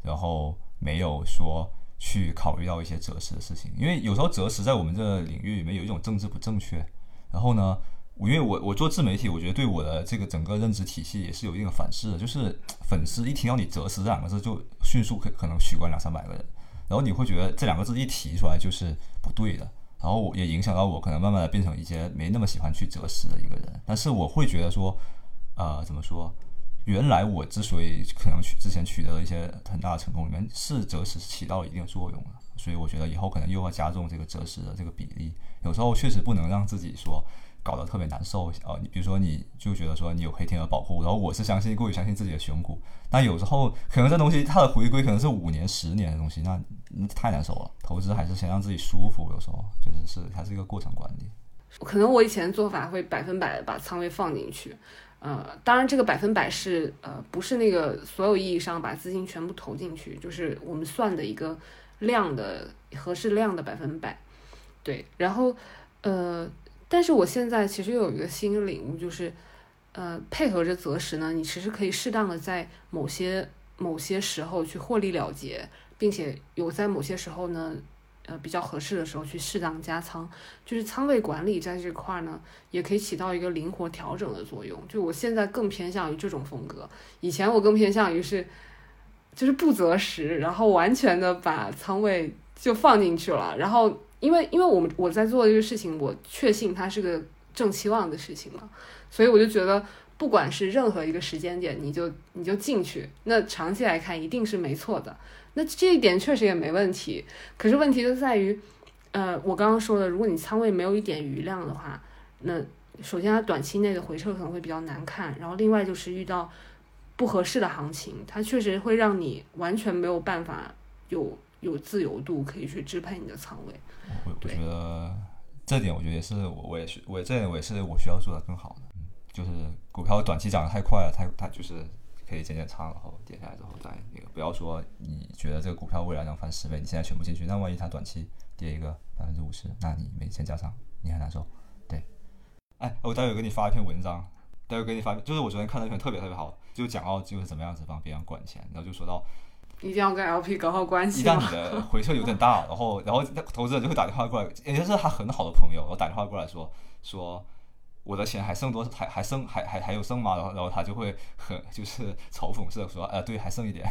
然后没有说去考虑到一些择时的事情。因为有时候择时在我们这个领域里面有一种政治不正确，然后呢，我因为我我做自媒体，我觉得对我的这个整个认知体系也是有一定的反噬的，就是 粉丝一听到你择时这两个字，就迅速可可能取关两三百个人，然后你会觉得这两个字一提出来就是不对的。然后也影响到我，可能慢慢的变成一些没那么喜欢去择时的一个人。但是我会觉得说，呃，怎么说？原来我之所以可能取之前取得了一些很大的成功，里面是择时起到了一定作用的。所以我觉得以后可能又要加重这个择时的这个比例。有时候确实不能让自己说搞得特别难受。呃，你比如说你就觉得说你有黑天鹅保护，然后我是相信过于相信自己的选股，但有时候可能这东西它的回归可能是五年、十年的东西，那太难受了。投资还是先让自己舒服，有时候就是是还是一个过程管理。可能我以前做法会百分百把仓位放进去，呃，当然这个百分百是呃不是那个所有意义上把资金全部投进去，就是我们算的一个量的合适量的百分百，对，然后呃，但是我现在其实有一个新领悟，就是呃配合着择时呢，你其实可以适当的在某些某些时候去获利了结，并且有在某些时候呢。呃，比较合适的时候去适当加仓，就是仓位管理在这块儿呢，也可以起到一个灵活调整的作用。就我现在更偏向于这种风格，以前我更偏向于是，就是不择时，然后完全的把仓位就放进去了。然后，因为因为我们我在做这个事情，我确信它是个正期望的事情嘛，所以我就觉得，不管是任何一个时间点，你就你就进去，那长期来看一定是没错的。那这一点确实也没问题，可是问题就在于，呃，我刚刚说的，如果你仓位没有一点余量的话，那首先它短期内的回撤可能会比较难看，然后另外就是遇到不合适的行情，它确实会让你完全没有办法有有自由度可以去支配你的仓位。我我觉得这点，我觉得也是我我也是我这点我也是我需要做的更好的，嗯，就是股票短期涨得太快了，太它就是。可以减减仓，然后跌下来之后再那个，不要说你觉得这个股票未来能翻十倍，你现在全部进去，那万一它短期跌一个百分之五十，那你没钱加仓，你很难受。对，哎，我待会给你发一篇文章，待会给你发，就是我昨天看了一篇特别特别好，就讲到就是怎么样子帮别人管钱，然后就说到一定要跟 LP 搞好关系。一旦你的回撤有点大，然后然后投资者就会打电话过来，也就是他很好的朋友，然后打电话过来说说。我的钱还剩多，还还剩还还还有剩吗？然后然后他就会很就是嘲讽式的说，呃，对，还剩一点。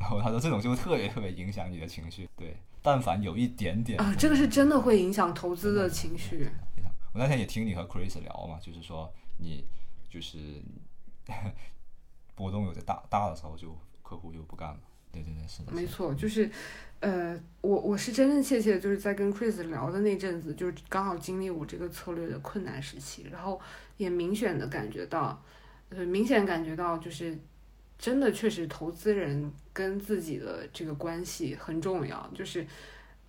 然后他说这种就特别特别影响你的情绪。对，但凡有一点点啊，这个是真的会影响投资的情绪。我那天也听你和 Chris 聊嘛，就是说你就是 波动有点大大的时候，就客户就不干了。对对对，是的。没错，就是。呃，我我是真真切切就是在跟 Chris 聊的那阵子，就是刚好经历我这个策略的困难时期，然后也明显的感觉到，呃，明显感觉到就是真的确实投资人跟自己的这个关系很重要，就是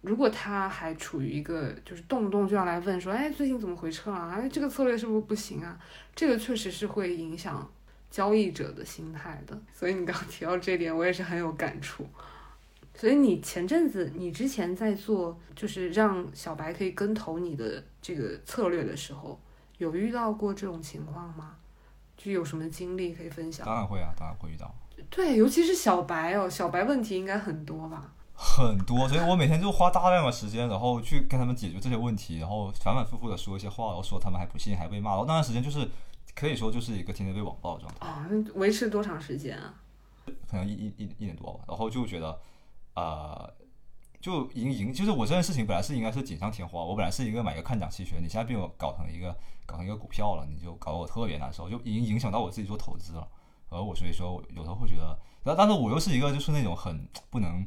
如果他还处于一个就是动不动就要来问说，哎，最近怎么回撤啊？哎，这个策略是不是不行啊？这个确实是会影响交易者的心态的，所以你刚提到这点，我也是很有感触。所以你前阵子，你之前在做，就是让小白可以跟投你的这个策略的时候，有遇到过这种情况吗？就有什么经历可以分享？当然会啊，当然会遇到。对，尤其是小白哦，小白问题应该很多吧？很多，所以我每天就花大量的时间，然后去跟他们解决这些问题，然后反反复复的说一些话，然后说他们还不信，还被骂。然后那段时间就是可以说就是一个天天被网暴的状态。啊，维持多长时间啊？可能一一一一年多吧，然后就觉得。呃，就赢赢，就是我这件事情本来是应该是锦上添花。我本来是一个买个看涨期权，你现在被我搞成一个搞成一个股票了，你就搞得我特别难受，就已经影响到我自己做投资了。而我所以说，有时候会觉得，然后但是我又是一个就是那种很不能，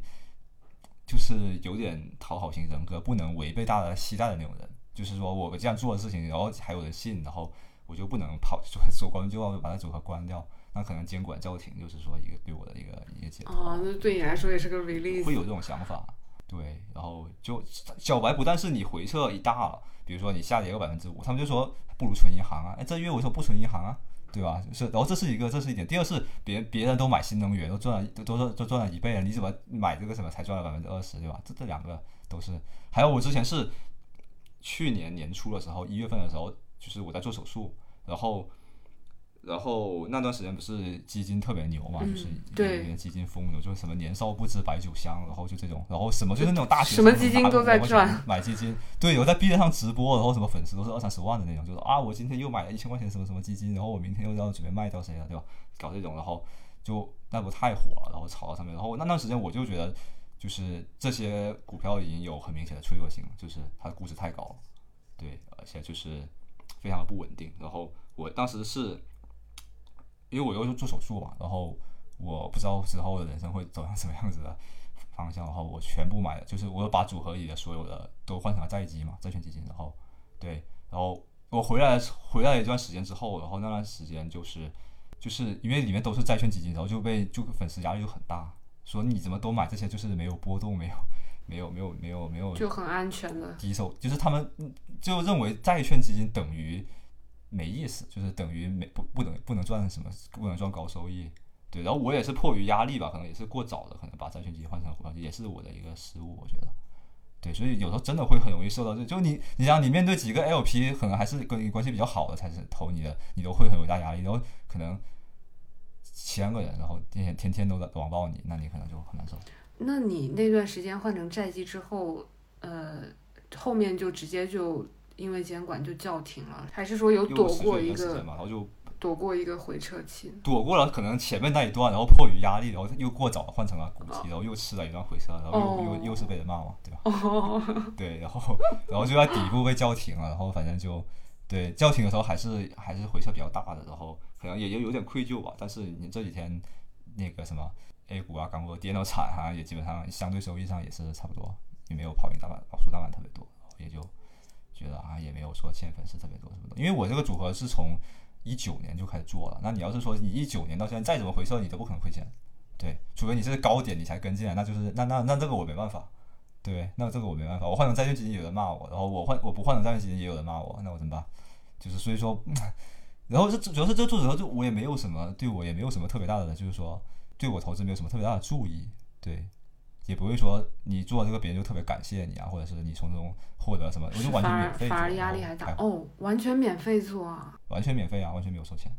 就是有点讨好型人格，不能违背大家期待的那种人。就是说我这样做的事情，然后还有人信，然后我就不能跑说 说关就要把它组合关掉。那可能监管叫停，就是说一个对我的一个一个解脱。哦，那对你来说也是个 release。会有这种想法，对。然后就小白不但是你回撤一大了，比如说你下跌个百分之五，他们就说不如存银行啊。哎，这月我说不存银行啊，对吧？是，然后这是一个，这是一点。第二是别别人都买新能源，都赚了，都都都赚了一倍了，你怎么买这个什么才赚了百分之二十，对吧？这这两个都是。还有我之前是去年年初的时候，一月份的时候，就是我在做手术，然后。然后那段时间不是基金特别牛嘛，就是那些基金疯牛，就是什么年少不知白酒香，然后就这种，然后什么就是那种大学什么基金都在赚，买基金，对，有在 B 站上直播，然后什么粉丝都是二三十万的那种，就是啊，我今天又买了一千块钱什么什么基金，然后我明天又要准备卖掉谁了，对吧？搞这种，然后就那不太火了，然后炒到上面，然后那段时间我就觉得，就是这些股票已经有很明显的脆弱性了，就是它的估值太高了，对，而且就是非常的不稳定，然后我当时是。因为我又是做手术嘛，然后我不知道之后的人生会走向什么样子的方向，然后我全部买了，就是我把组合里的所有的都换成了债基嘛，债券基金，然后对，然后我回来回来一段时间之后，然后那段时间就是就是因为里面都是债券基金，然后就被就粉丝压力就很大，说你怎么都买这些，就是没有波动，没有没有没有没有没有就很安全的。低手，就是他们嗯就认为债券基金等于没意思，就是等于没不不能不能赚什么，不能赚高收益。对，然后我也是迫于压力吧，可能也是过早的，可能把债券基金换成股票，也是我的一个失误，我觉得。对，所以有时候真的会很容易受到这，就你你想你面对几个 LP，可能还是跟你关系比较好的才是投你的，你都会很有大压力，然后可能千个人，然后天天天天都在网暴你，那你可能就很难受。那你那段时间换成债基之后，呃，后面就直接就因为监管就叫停了，还是说有躲过一个然后就躲过一个回撤期？躲过了可能前面那一段，然后迫于压力，然后又过早换成了股息，然后又吃了一段回撤，然后又、哦又又是被人骂嘛，对吧？哦，对，然后然后就在底部被叫停了，然后反正就对叫停的时候还是还是回撤比较大的，然后可能也就有点愧疚吧。但是你这几天那个什么 A 股啊、港股跌到惨啊，也基本上相对收益上也是差不多，也没有跑赢大盘、跑输大盘特别多，也就觉得啊也没有说欠粉丝特别多什么的。因为我这个组合是从一九年就开始做了，那你要是说你一九年到现在再怎么回撤，你都不可能亏钱。对，除非你是高点你才跟进来，那就是那那那这个我没办法。对，那这个我没办法，我换成债券基金有人骂我，然后我换我不换成债券基金也有人骂我，那我怎么办？就是所以说，然后这主要是这个做之后，就我也没有什么对我也没有什么特别大的，就是说对我投资没有什么特别大的注意，对，也不会说你做这个别人就特别感谢你啊，或者是你从中获得什么，我就完全免费做，反而压力还大哦，完全免费做啊！完全免费啊，完全没有收钱。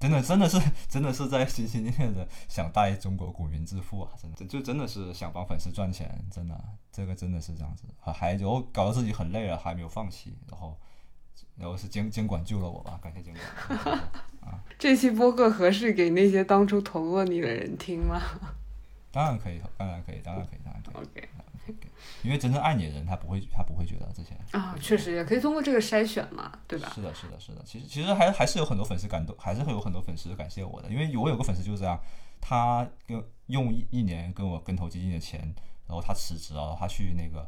真的，真的是，真的是在心心念念的想带中国股民致富啊！真的，就真的是想帮粉丝赚钱，真的，这个真的是这样子。还还然后搞得自己很累了，还没有放弃，然后，然后是监监管救了我吧，感谢监管。这期播客合适给那些当初投过你的人听吗当然可以，当然可以，当然可以，当然可以。？OK 因为真正爱你的人，他不会，他不会觉得这些。啊，确实也可以通过这个筛选嘛，对吧？是的，是的，是的。其实其实还还是有很多粉丝感动，还是会有很多粉丝感谢我的，因为我有个粉丝就是这样，他跟用一一年跟我跟投基金的钱，然后他辞职了，他去那个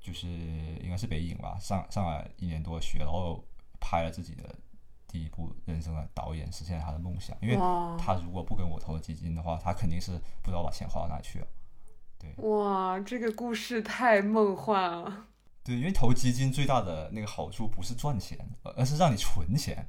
就是应该是北影吧，上上来一年多学，然后拍了自己的第一部人生的导演，实现了他的梦想。因为他如果不跟我投基金的话，他肯定是不知道把钱花到哪里去了。对哇，这个故事太梦幻了。对，因为投基金最大的那个好处不是赚钱，而而是让你存钱。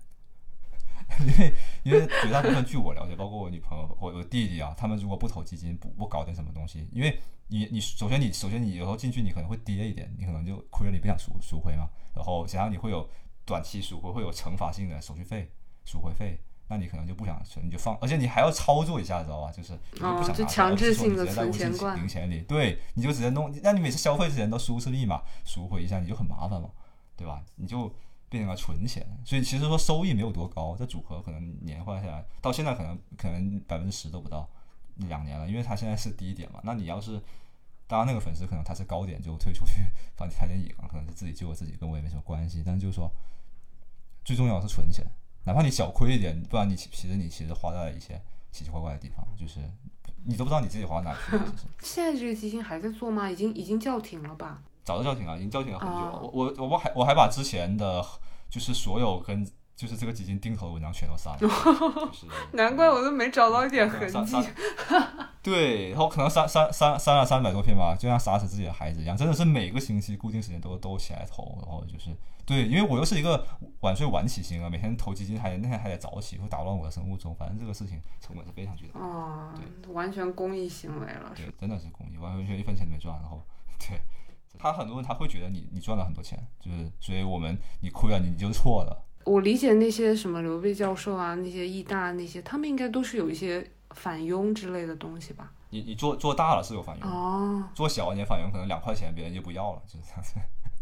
因为因为绝大部分据我了解，包括我女朋友、我我弟弟啊，他们如果不投基金，不不搞点什么东西，因为你你首先你首先你有时候进去你可能会跌一点，你可能就亏了，你不想赎赎回嘛。然后加上你会有短期赎回，会有惩罚性的手续费、赎回费，那你可能就不想存，你就放，而且你还要操作一下，知道吧？就是你就不想哦就强制性地而是说你直接在无存钱罐零钱里，对，你就直接弄，那你每次消费之前都输次密码赎回一下，你就很麻烦嘛，对吧？你就变成了存钱，所以其实说收益没有多高，这组合可能年化下来到现在可能可能百分之十都不到，两年了，因为它现在是低点嘛。那你要是当然那个粉丝可能他是高点就退出去放拍电影啊，可能是自己救了自己，跟我也没什么关系。但是就是说，最重要是存钱，哪怕你小亏一点，不然你其其实你其实花在一些奇奇怪怪的地方，就是你都不知道你自己花到哪去了，现在这个基金还在做吗？已经已经叫停了吧？早就叫停了，已经叫停了很久了。哦我我我还我还把之前的，就是所有跟就是这个基金定投的文章全都删了，就是 难怪我都没找到一点痕迹。对，然后 可能删删删删了三百多篇吧，就像杀死自己的孩子一样，真的是每个星期固定时间都都起来投，然后就是对，因为我又是一个晚睡晚起型啊，每天投基金还得那天还得早起，会打乱我的生物钟，反正这个事情成本是非常巨大的。对，完全公益行为了。对，真的是公益，完完全全一分钱都没赚。然后，对他很多人他会觉得你你赚了很多钱，就是所以我们你亏了你你就错的。我理解那些什么刘备教授啊，那些艺大那些，他们应该都是有一些返佣之类的东西吧？你你做做大了是有返佣，哦，做小一点返佣可能两块钱别人就不要了，就是这样子。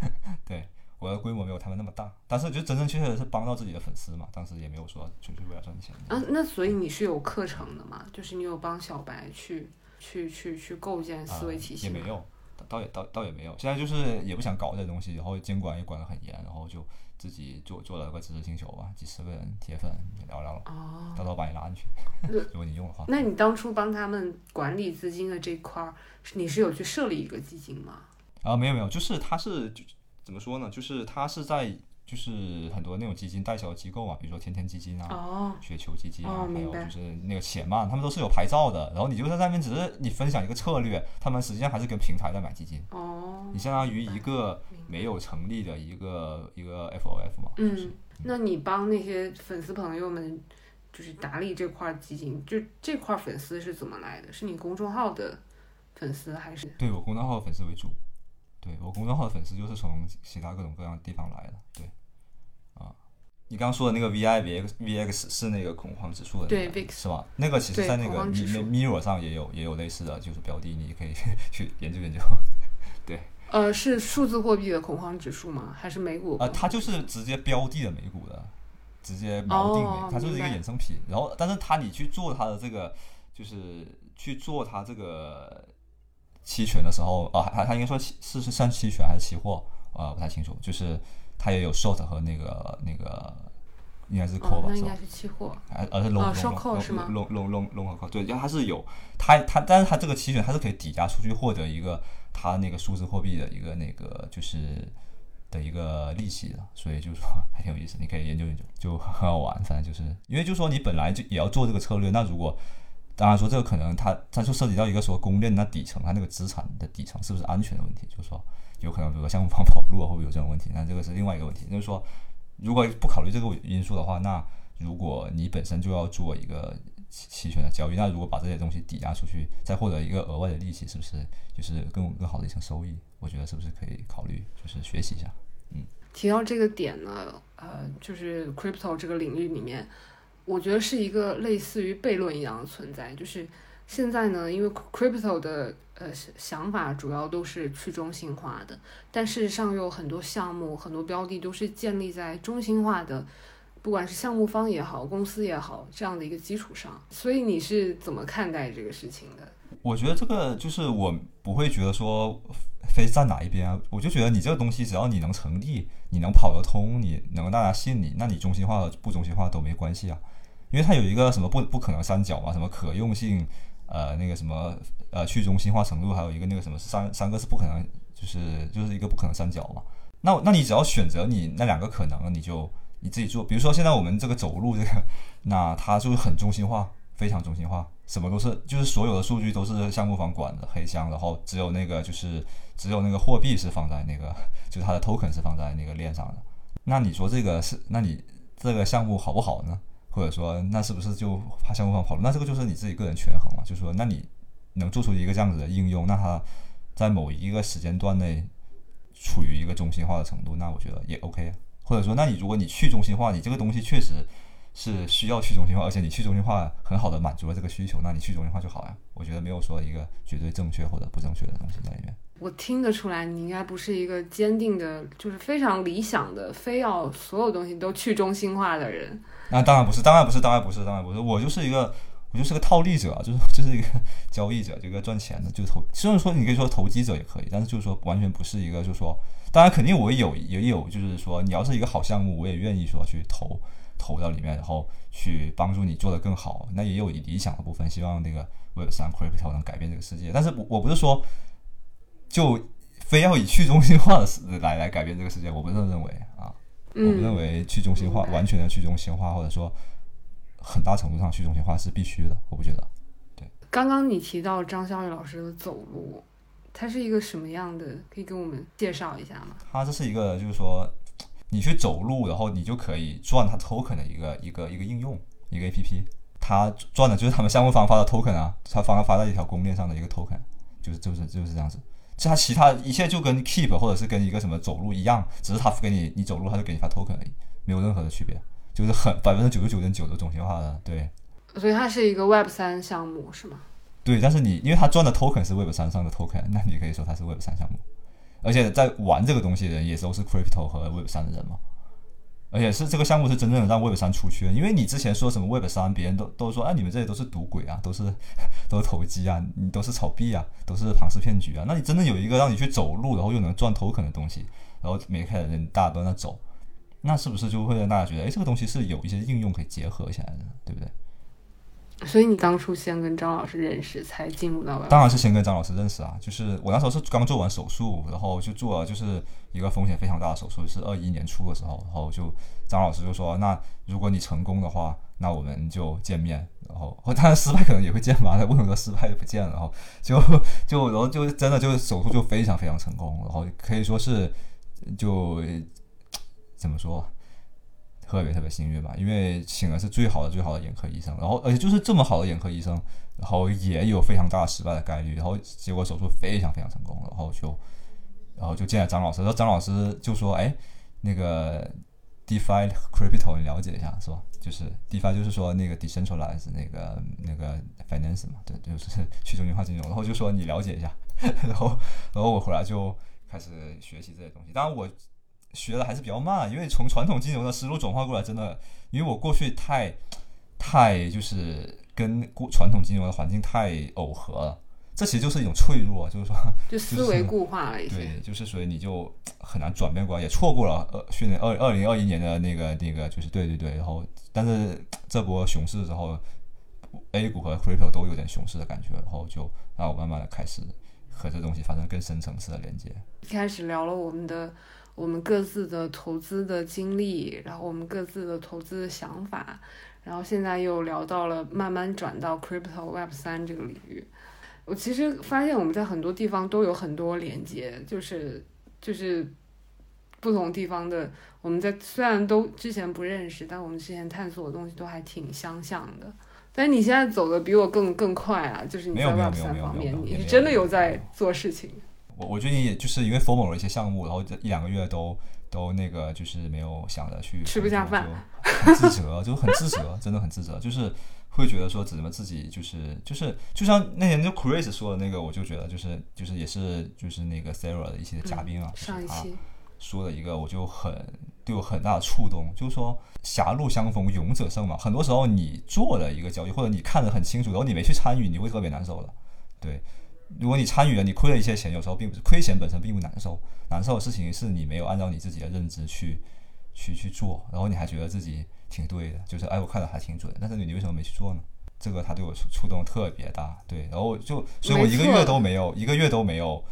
对，我的规模没有他们那么大，但是就真真切切的是帮到自己的粉丝嘛，当时也没有说纯粹为了赚钱。啊，那所以你是有课程的嘛？就是你有帮小白去去去去构建思维体系也没有，倒倒也倒倒也没有。现在就是也不想搞这东西，然后监管也管得很严，然后就自己做做了个知识星球吧，几十个人铁粉聊聊，哦，到时候把你拉进去，如果你用的话。那你当初帮他们管理资金的这块儿，你是有去设立一个基金吗？啊，没有没有，就是他是就怎么说呢？就是他是在就就是很多那种基金代销机构啊，比如说天天基金啊、哦雪球基金啊，还有就是那个且慢，他们都是有牌照的。然后你就在上面只是你分享一个策略，他们实际上还是跟平台在买基金。哦你，相当于一个没有成立的一个一个 FOF 嘛，就是嗯，那你帮那些粉丝朋友们就是打理这块基金，就这块粉丝是怎么来的？是你公众号的粉丝还是？对我公众号的粉丝为主，对我公众号的粉丝就是从其他各种各样的地方来的，对，啊，你刚刚说的那个 VI VX VX 是那个恐慌指数的、那个，对是吧？那个其实在那个 Mirror 上也有也有类似的就是标的，你可以 去研究研究。对呃，是数字货币的恐慌指数吗？还是美股？啊，它就是直接标的的美股的，直接锚定美，哦它就是一个衍生品。然后，但是它你去做它的这个，就是去做它这个期权的时候，啊，它它应该说期是是算期权还是期货啊、不太清楚。就是它也有 short 和那个那个应该是 call 哦，吧，那应该？是期货。而而是吗 long long long long 和 call，对，它是有它它，但是它这个期权它是可以抵押出去获得一个它那个数字货币的一个那个就是的一个利息的，所以就是说还挺有意思，你可以研究研究，就很好玩。反正就是因为就是说你本来就也要做这个策略，那如果当然说这个可能它它就涉及到一个说公链那底层它那个资产的底层是不是安全的问题，就是说有可能比如说项目方 跑路啊会不会有这种问题，那这个是另外一个问题，就是说如果不考虑这个因素的话，那如果你本身就要做一个期期权的交易，那如果把这些东西抵押出去，再获得一个额外的利息，是不是就是更更好的一层收益？我觉得是不是可以考虑就是学习一下？嗯提到这个点呢，呃，就是 crypto 这个领域里面，我觉得是一个类似于悖论一样的存在。就是现在呢，因为 crypto 的呃想法主要都是去中心化的，但事实上有很多项目、很多标的都是建立在中心化的，不管是项目方也好、公司也好这样的一个基础上。所以你是怎么看待这个事情的？我觉得这个就是我不会觉得说非站哪一边啊，我就觉得你这个东西只要你能成立，你能跑得通，你能大家信你，那你中心化和不中心化都没关系啊，因为它有一个什么不不可能三角嘛，什么可用性，呃，那个什么呃去中心化程度，还有一个那个什么三三个是不可能，就是就是一个不可能三角嘛。那那你只要选择你那两个可能，你就你自己做。比如说现在我们这个走路这个，那它就是很中心化，非常中心化，什么都是就是所有的数据都是项目方管的黑箱，然后只有那个就是只有那个货币是放在那个 就是它的 token 是放在那个链上的。那你说这个是那你这个项目好不好呢？或者说那是不是就怕项目方跑路？那这个就是你自己个人权衡嘛，就是说那你能做出一个这样子的应用，那它在某一个时间段内处于一个中心化的程度，那我觉得也 OK 啊。或者说，那你如果你去中心化，你这个东西确实是需要去中心化，而且你去中心化很好的满足了这个需求，那你去中心化就好呀。我觉得没有说一个绝对正确或者不正确的东西在里面。我听得出来，你应该不是一个坚定的，就是非常理想的，非要所有东西都去中心化的人。那当然不是，当然不是，当然不是，当然不是。我就是一个，我就是个套利者，就是就是一个交易者，这个赚钱的，就是投。虽然说你可以说投机者也可以，但是就是说完全不是一个，就是说，当然肯定我有也有，就是说你要是一个好项目，我也愿意说去投投到里面，然后去帮助你做得更好。那也有理想的部分，希望那个 Web 三 Crypto 能改变这个世界。但是我我不是说就非要以去中心化的来来改变这个世界，我不这么认为啊。我不认嗯，为去中心化完全的去中心化，或者说很大程度上去中心化是必须的，我不觉得。对刚刚你提到张小雨老师的走路，他是一个什么样的？可以给我们介绍一下吗？他这是一个就是说你去走路，然后你就可以赚他 token 的一个一个一个应用，一个 APP。他赚的就是他们项目方发的 token 啊，它方发在一条公链上的一个 token，就是就是就是这样子。其他其他一切就跟 keep 或者是跟一个什么走路一样，只是他给你你走路他就给你发 token 而已，没有任何的区别，就是很百分之九十九点九的中心化的，对所以它是一个 Web 三项目是吗？对。但是你因为它赚的 token 是 Web 三上的 token，那你可以说它是 Web 三项目，而且在玩这个东西的人也都是 crypto 和 Web 三的人嘛。而且是这个项目是真正的让 Web 三出圈，因为你之前说什么 Web 三，别人都都说，哎，你们这些都是赌鬼啊，都是都是投机啊，你都是炒币啊，都是庞氏骗局啊。那你真的有一个让你去走路，然后又能赚 token 的东西，然后每个人大家都在那走，那是不是就会让大家觉得，哎，这个东西是有一些应用可以结合起来的，对不对？所以你当初先跟张老师认识，才进入到当然是先跟张老师认识啊，就是我那时候是刚做完手术，然后就做了就是一个风险非常大的手术，是二一年初的时候，然后就张老师就说，那如果你成功的话，那我们就见面，然后当然失败可能也会见嘛，为什么失败就不见了？然后就就然后就真的就是手术就非常非常成功，然后可以说是就怎么说？特别特别幸运吧，因为请的是最好的最好的眼科医生，然后而且就是这么好的眼科医生，然后也有非常大失败的概率，然后结果手术非常非常成功，然后就然后就见了张老师，然后张老师就说：“哎，那个 DeFi Crypto 你了解一下是吧？就是 DeFi 就是说那个 decentralized 那个那个 finance 嘛，对，就是 去中心化金融，然后就说你了解一下，然后然后我回来就开始学习这些东西，当然我。学的还是比较慢，因为从传统金融的思路转化过来，真的，因为我过去太，太就是跟过传统金融的环境太耦合了，这其实就是一种脆弱，就是说，就思维固化了一些，对，就是所以你就很难转变过来，也错过了呃去年二二零二一年的那个那个，就是对对对，然后但是这波熊市之后，A 股和 Crypto 都有点熊市的感觉，然后就让我慢慢的开始和这东西发生更深层次的连接。一开始聊了我们的。我们各自的投资的经历，然后我们各自的投资的想法，然后现在又聊到了慢慢转到 crypto web 三这个领域。我其实发现我们在很多地方都有很多连接，就是就是不同地方的，我们在虽然都之前不认识，但我们之前探索的东西都还挺相像的。但是你现在走的比我更更快啊，就是你在 web 三方面，你是真的有在做事情。我我最近也就是因为 formal 了一些项目，然后这一两个月都都那个就是没有想着去吃不下饭，很自责，就很自责，真的很自责，就是会觉得说怎么自己就是就是就像那天就 Chris 说的那个，我就觉得就是就是也是就是那个 Sarah 的一些嘉宾啊，上一期说的一个，我就很对我很大的触动，就是说狭路相逢勇者胜嘛，很多时候你做了一个交易，或者你看得很清楚，然后你没去参与，你会特别难受的，对。如果你参与了，你亏了一些钱，有时候并不是亏钱本身并不难受，难受的事情是你没有按照你自己的认知去去去做，然后你还觉得自己挺对的，就是哎我看的还挺准，但是你为什么没去做呢？这个他对我触触动特别大，对，然后就所以我一个月都没有，一个月都没有，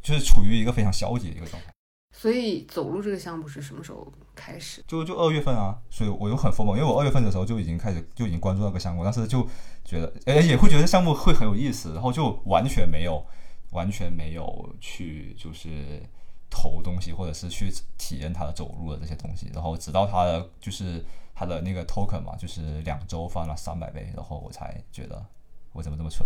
就是处于一个非常消极的一个状态。所以走路这个项目是什么时候开始？就就二月份啊，所以我就很疯狂，因为我二月份的时候就已经开始就已经关注那个项目，但是就觉得哎也会觉得项目会很有意思，然后就完全没有完全没有去就是投东西或者是去体验它的走路的这些东西，然后直到它的就是它的那个 token 嘛，就是两周翻了三百倍，然后我才觉得我怎么这么蠢？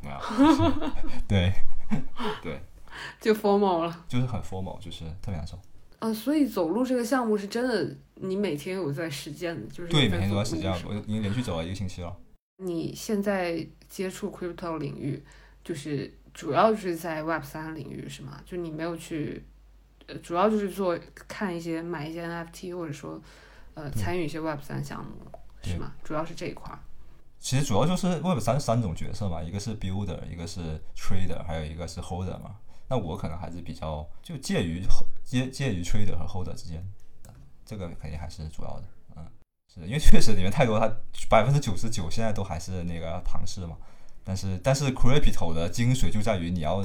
对 对。就 formal 了，就是很 formal，就是特别难受。啊，所以走路这个项目是真的，你每天有在实践的，就是对，每天都在实践。我已经连续走了一个星期了。你现在接触 crypto 领域，就是主要是在 Web 三领域是吗？就你没有去，呃，主要就是做看一些买一些 NFT，或者说呃参与一些 Web 三项目是吗？主要是这一块。其实主要就是 Web 三三种角色嘛，一个是 builder，一个是 trader，还有一个是 holder 嘛。那我可能还是比较就介于介介于 trader 和 holder 之间，这个肯定还是主要的，嗯，是因为确实里面太多，它百分之九十九现在都还是那个庞氏嘛，但是但是 crypto 的精髓就在于你要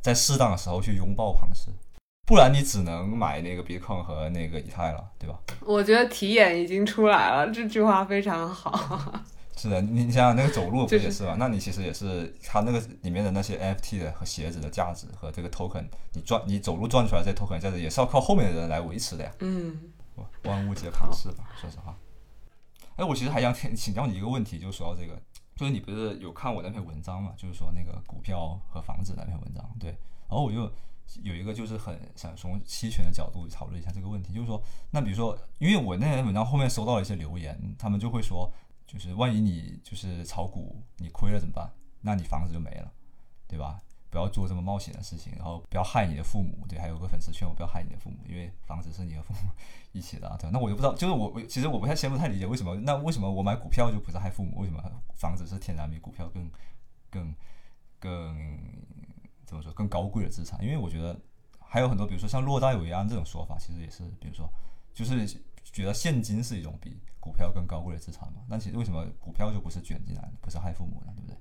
在适当的时候去拥抱庞氏，不然你只能买那个 Bitcoin 和那个以太了，对吧？我觉得题眼已经出来了，这句话非常好。是的，你你想想那个走路不也是吧？那你其实也是它那个里面的那些 NFT 的和鞋子的价值和这个 token，你赚你走路赚出来这 token 价值也是要靠后面的人来维持的呀。嗯，万物皆庞氏吧？说实话。哎，我其实还想请 请教你一个问题，就说到这个，就是你不是有看我那篇文章嘛？就是说那个股票和房子那篇文章，对。然后我就有一个就是很想从期权的角度讨论一下这个问题，就是说，那比如说，因为我那篇文章后面收到了一些留言，他们就会说。就是万一你就是炒股你亏了怎么办？那你房子就没了，对吧？不要做这么冒险的事情，然后不要害你的父母。对，还有个粉丝劝我不要害你的父母，因为房子是你和父母一起的。啊对，那我就不知道，就是我我其实我不太先不太理解为什么？那为什么我买股票就不是害父母？为什么房子是天然比股票更更更怎么说更高贵的资产？因为我觉得还有很多，比如说像落袋为安这种说法，其实也是，比如说就是。觉得现金是一种比股票更高贵的资产嘛？那其实为什么股票就不是卷进来，不是害父母呢？对不对？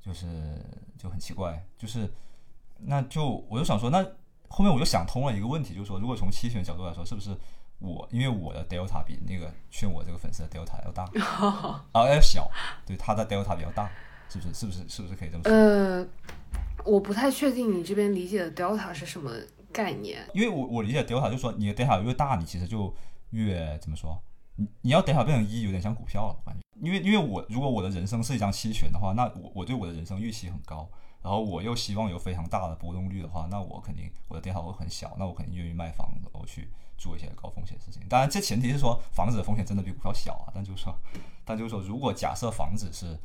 就是就很奇怪，就是那就我就想说，那后面我就想通了一个问题，就是说，如果从期权角度来说，是不是我因为我的 delta 比那个劝我这个粉丝的 delta 要大 啊要小，对他的 delta 比较大，是不是？是不是？是不是可以这么说？呃，我不太确定你这边理解的 delta 是什么概念。因为我我理解 delta 就是说你的 delta 越大，你其实就越怎么说？你你要 delta 变成一，有点像股票了，我感觉。因为因为我如果我的人生是一张期权的话，那我我对我的人生预期很高，然后我又希望有非常大的波动率的话，那我肯定我的 delta 会很小，那我肯定愿意卖房子，我去做一些高风险的事情。当然，这前提是说房子的风险真的比股票小啊。但就是说，但就是说，如果假设房子是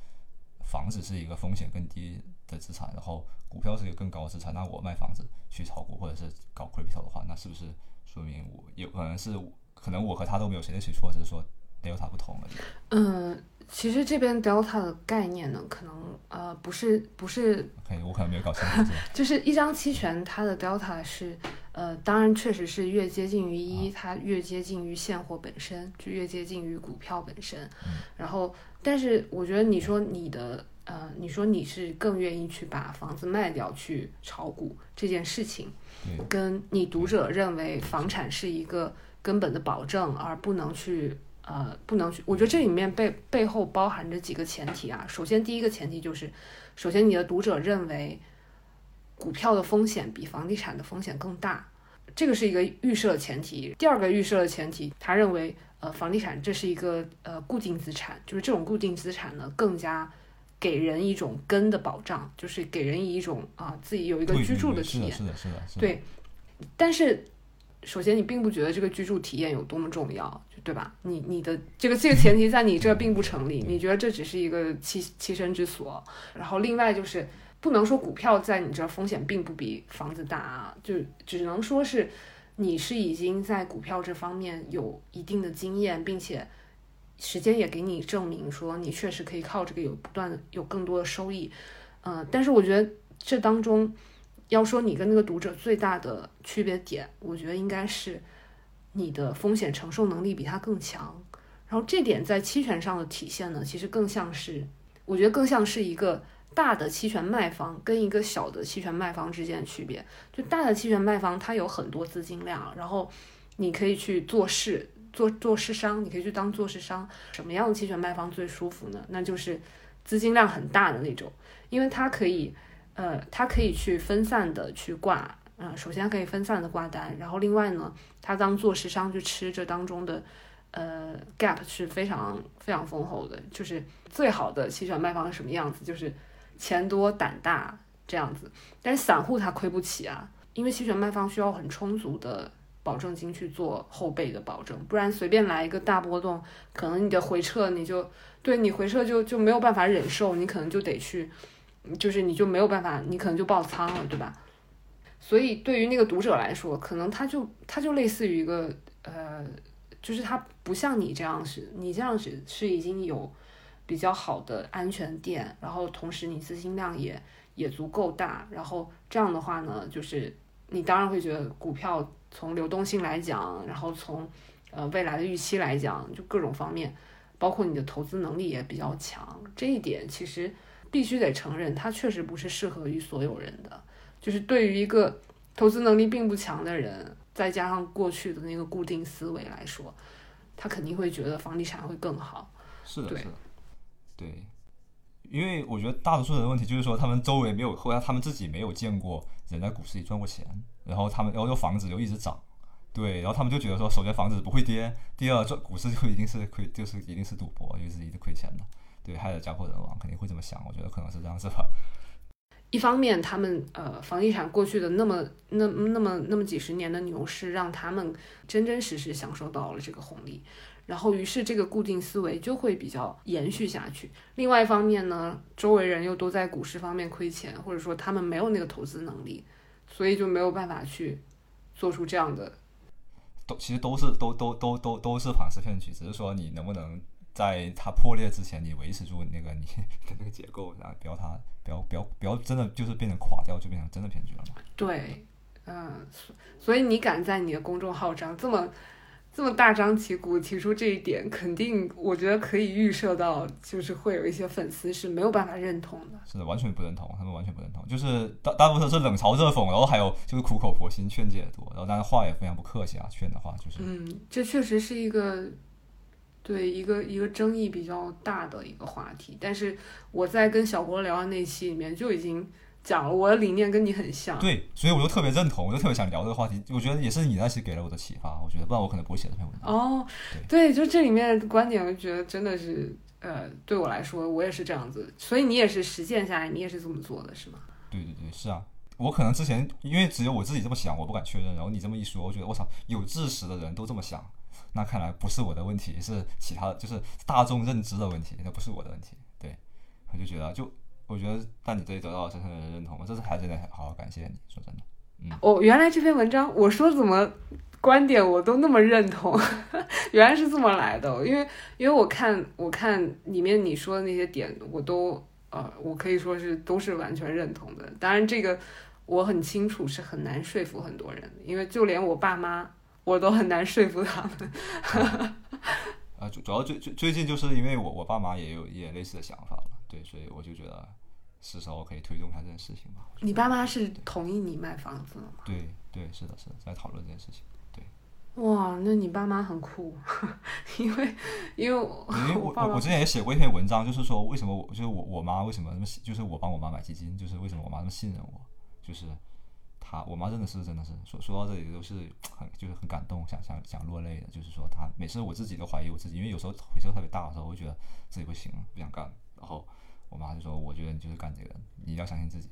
房子是一个风险更低的资产，然后股票是一个更高的资产，那我卖房子去炒股或者是搞 crypto 的话，那是不是说明我有可能是可能我和他都没有谁对谁错，只是说 delta 不同而已。嗯，其实这边 delta 的概念呢，可能呃不是不是 OK，我可能没有搞清楚。就是一张期权，它的 delta 是，呃，当然确实是越接近于一，它越接近于现货本身，就越接近于股票本身。然后，但是我觉得你说你的，呃，你说你是更愿意去把房子卖掉去炒股这件事情，跟你读者认为房产是一个根本的保证，而不能去。呃，不能去。我觉得这里面背背后包含着几个前提啊。首先，第一个前提就是，首先你的读者认为股票的风险比房地产的风险更大，这个是一个预设前提。第二个预设的前提，他认为呃房地产这是一个呃固定资产，就是这种固定资产呢更加给人一种根的保障，就是给人一种啊自己有一个居住对对体验。是的，是的，是的。对，但是首先你并不觉得这个居住体验有多么重要，对吧？你你的这个这个前提在你这并不成立，你觉得这只是一个栖栖身之所。然后另外就是不能说股票在你这儿风险并不比房子大啊，就只能说是你是已经在股票这方面有一定的经验，并且时间也给你证明说你确实可以靠这个有不断有更多的收益。呃，但是我觉得这当中要说你跟那个读者最大的区别点，我觉得应该是你的风险承受能力比他更强。然后这点在期权上的体现呢，其实更像是，我觉得更像是一个大的期权卖方跟一个小的期权卖方之间的区别。就大的期权卖方，它有很多资金量，然后你可以去做事，做做市商，你可以去当做市商。什么样的期权卖方最舒服呢？那就是资金量很大的那种，因为它可以，呃，它可以去分散的去挂，嗯、首先可以分散的挂单，然后另外呢，它当做市商去吃这当中的，呃，gap 是非常非常丰厚的，就是最好的期权卖方是什么样子，就是钱多胆大这样子，但是散户他亏不起啊，因为期权卖方需要很充足的。保证金去做后备的保证，不然随便来一个大波动，可能你的回撤你就对你回撤就就没有办法忍受，你可能就得去，就是你就没有办法，你可能就爆仓了，对吧？所以对于那个读者来说，可能他就他就类似于一个呃，就是他不像你这样是，你这样是是已经有比较好的安全垫，然后同时你资金量也也足够大，然后这样的话呢，就是你当然会觉得股票从流动性来讲，然后从呃未来的预期来讲，就各种方面，包括你的投资能力也比较强，这一点其实必须得承认，它确实不是适合于所有人的。就是对于一个投资能力并不强的人，再加上过去的那个固定思维来说，他肯定会觉得房地产会更好。是的，是的，对，因为我觉得大多数人的问题就是说，他们周围没有，或者他们自己没有见过人在股市里赚过钱，然后他们，然后又房子又一直涨，对，然后他们就觉得说，首先房子不会跌，第二赚股市就一定是亏，就是一定是赌博，就是一定亏钱的，对，害得家破人亡，肯定会这么想，我觉得可能是这样子吧。一方面，他们呃房地产过去的那么那那么那么几十年的牛市，让他们真真实实享受到了这个红利，然后于是这个固定思维就会比较延续下去。另外一方面呢，周围人又都在股市方面亏钱，或者说他们没有那个投资能力，所以就没有办法去做出这样的都其实都是都都都都都是庞氏骗局，只是说你能不能在它破裂之前，你维持住那个你 的那个结构，然后不要它不要不要不要真的就是变成垮掉，就变成真的骗局了嘛。对，嗯，所所以你敢在你的公众号上这么这么大张旗鼓提出这一点，肯定我觉得可以预设到，就是会有一些粉丝是没有办法认同的。是的，完全不认同，他们完全不认同，就是大大部分是冷嘲热讽，然后还有就是苦口婆心劝解的多，然后但是话也非常不客气啊，劝的话就是，嗯，这确实是一个对一个一个争议比较大的一个话题。但是我在跟小郭聊的那期里面就已经讲了，我的理念跟你很像。对，所以我就特别认同，我就特别想聊这个话题，我觉得也是你那期给了我的启发，我觉得不然我可能不会写这篇文章。哦，对，就这里面的观点，我觉得真的是，呃，对我来说，我也是这样子。所以你也是实践下来，你也是这么做的，是吗？对对对，是啊，我可能之前因为只有我自己这么想，我不敢确认，然后你这么一说，我觉得我操，有知识的人都这么想，那看来不是我的问题，是其他的，就是大众认知的问题，那不是我的问题。对，我就觉得，就我觉得，但你这里得到了深深的认同，我这次还真的好好感谢你，说真的。哦，原来这篇文章我说怎么观点我都那么认同，原来是这么来的。因为因为我看我看里面你说的那些点，我都呃，我可以说是都是完全认同的。当然，这个我很清楚是很难说服很多人，因为就连我爸妈我都很难说服他们。啊，主主要最最最近就是因为我我爸妈也有也类似的想法了，对，所以我就觉得是时候可以推动一下这件事情吧。你爸妈是同意你买房子了吗？对对是的是的，在讨论这件事情。对哇，那你爸妈很酷，因为因为我因为我之前也写过一篇文章，就是说为什么我就是我我妈为什么那么信，就是我帮我妈买基金，就是为什么我妈那么信任我，就是她我妈真的是真的是说说到这里都是很就是很感动，想想想落泪的，就是说她每次我自己都怀疑我自己，因为有时候回收特别大的时候，我会觉得自己不行，不想干，然后我妈就说我觉得你就是干这个，你要相信自己。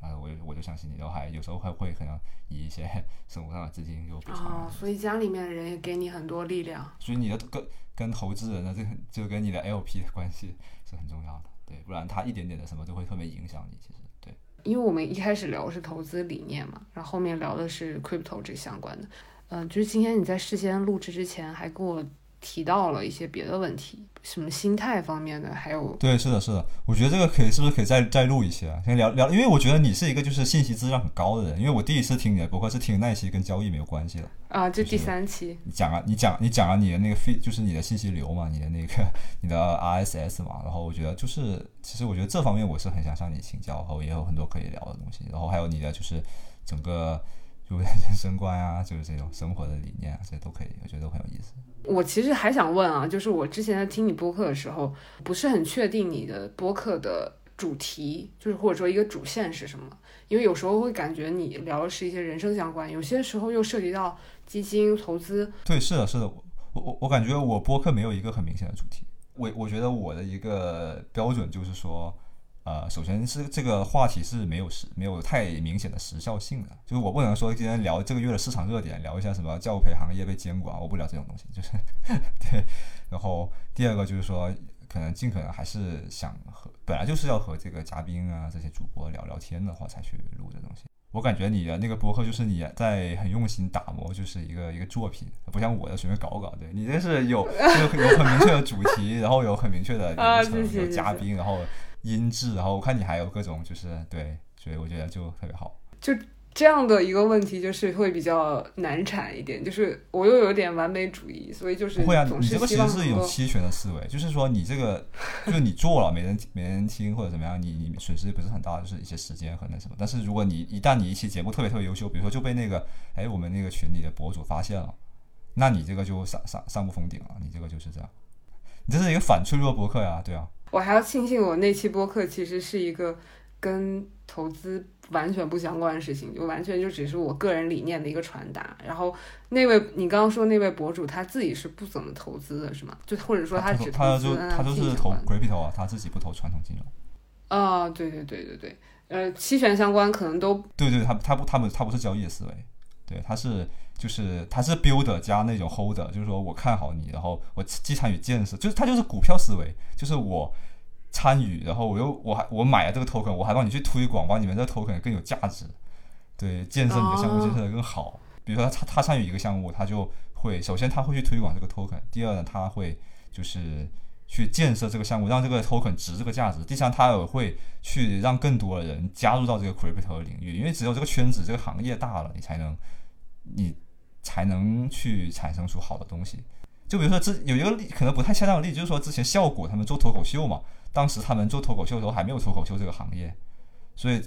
啊，我就我就相信你，然后还有时候还会可能以一些生活上的资金给我补充啊哦，所以家里面的人也给你很多力量。所以你的跟跟投资人的这个就跟你的 LP 的关系是很重要的，对，不然他一点点的什么都会特别影响你。其实，对，因为我们一开始聊的是投资理念嘛，然后后面聊的是 crypto 这相关的。嗯、就是今天你在事先录制之前还跟我提到了一些别的问题，什么心态方面的，还有对，是的，是的，我觉得这个可以，是不是可以再再录一些啊？先聊聊，因为我觉得你是一个就是信息质量很高的人，因为我第一次听你的博客是听那一期跟交易没有关系的，啊，就第三期，你讲啊，你讲你讲了你的那个 feed，就是你的信息流嘛，你的那个你的 RSS 嘛，然后我觉得就是，其实我觉得这方面我是很想向你请教，然后也有很多可以聊的东西，然后还有你的就是整个就 人生观啊，就是这种生活的理念啊，这些都可以，我觉得都很有意思。我其实还想问啊，就是我之前在听你播客的时候，不是很确定你的播客的主题，就是或者说一个主线是什么，因为有时候会感觉你聊的是一些人生相关，有些时候又涉及到基金投资，对，是的，是的，我我我感觉我播客没有一个很明显的主题，我我觉得我的一个标准就是说，呃，首先是这个话题是没有时没有太明显的时效性的，就是我不能说今天聊这个月的市场热点，聊一下什么教培行业被监管，我不聊这种东西，就是 对。然后第二个就是说，可能尽可能还是想和本来就是要和这个嘉宾啊这些主播聊聊天的话才去录这东西。我感觉你的那个博客就是你在很用心打磨，就是一个一个作品，不像我的随便搞搞。对你这是有有有很明确的主题，然后有很明确的啊流程，有嘉宾，然后音质，然后我看你还有各种就是对，所以我觉得就特别好。就这样的一个问题就是会比较难产一点，就是我又有点完美主义，所以就是不会啊，你这个其实是一望能够种期权的思维，就是说你这个 就是你做了没人没人听或者怎么样，你你损失不是很大，就是一些时间和那什么。但是如果你一旦你一期节目特别特别优秀，比如说就被那个哎我们那个群里的博主发现了，那你这个就上上上不封顶了，你这个就是这样。你这是一个反脆弱博客呀，对啊，我还要庆幸我那期播客其实是一个跟投资完全不相关的事情，就完全就只是我个人理念的一个传达。然后那位你刚刚说那位博主他自己是不怎么投资的，是吗？就或者说他只他就投资他就是投相关 crypto 啊，他自己不投传统金融。啊、对对对对对，呃，期权相关可能都对对，他他不他不他不是交易的思维，对，他是就是他是 builder 加那种 holder，就是说我看好你，然后我既参与建设，就是他就是股票思维，就是我参与，然后我又我还我买了这个 token，我还帮你去推广，帮你们这个 token 更有价值，对，建设你的项目建设的更好。比如说他他参与一个项目，他就会首先他会去推广这个 token，第二呢他会就是去建设这个项目，让这个 token 值这个价值。第三，他也会去让更多的人加入到这个 crypto 的领域，因为只有这个圈子、这个行业大了，你才能，你才能去产生出好的东西。就比如说，之有一个例可能不太恰当的例子，就是说之前效果他们做脱口秀嘛，当时他们做脱口秀的时候还没有脱口秀这个行业，所以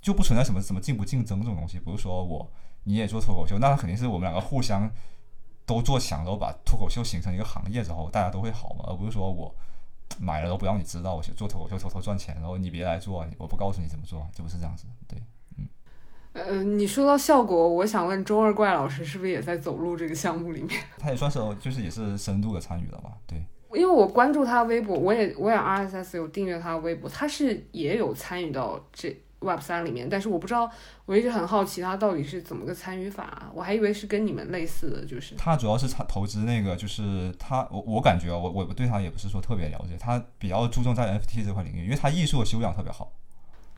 就不存在什么什么竞不竞争这种东西。不是说我你也做脱口秀，那肯定是我们两个互相都做强，然后把脱口秀形成一个行业之后，大家都会好嘛，而不是说我买了都不让你知道，我去做脱口秀偷偷赚钱，然后你别来做，我不告诉你怎么做，就不是这样子。对，呃，你说到效果，我想问周二怪老师是不是也在走路这个项目里面？他也算是就是也是深度的参与了吧？对，因为我关注他微博，我也我也 RSS 有订阅他的微博，他是也有参与到这 Web 三里面，但是我不知道，我一直很好奇他到底是怎么个参与法啊，我还以为是跟你们类似的，就是他主要是他投资那个，就是他我我感觉啊我我对他也不是说特别了解，他比较注重在 NFT 这块领域，因为他艺术的修养特别好。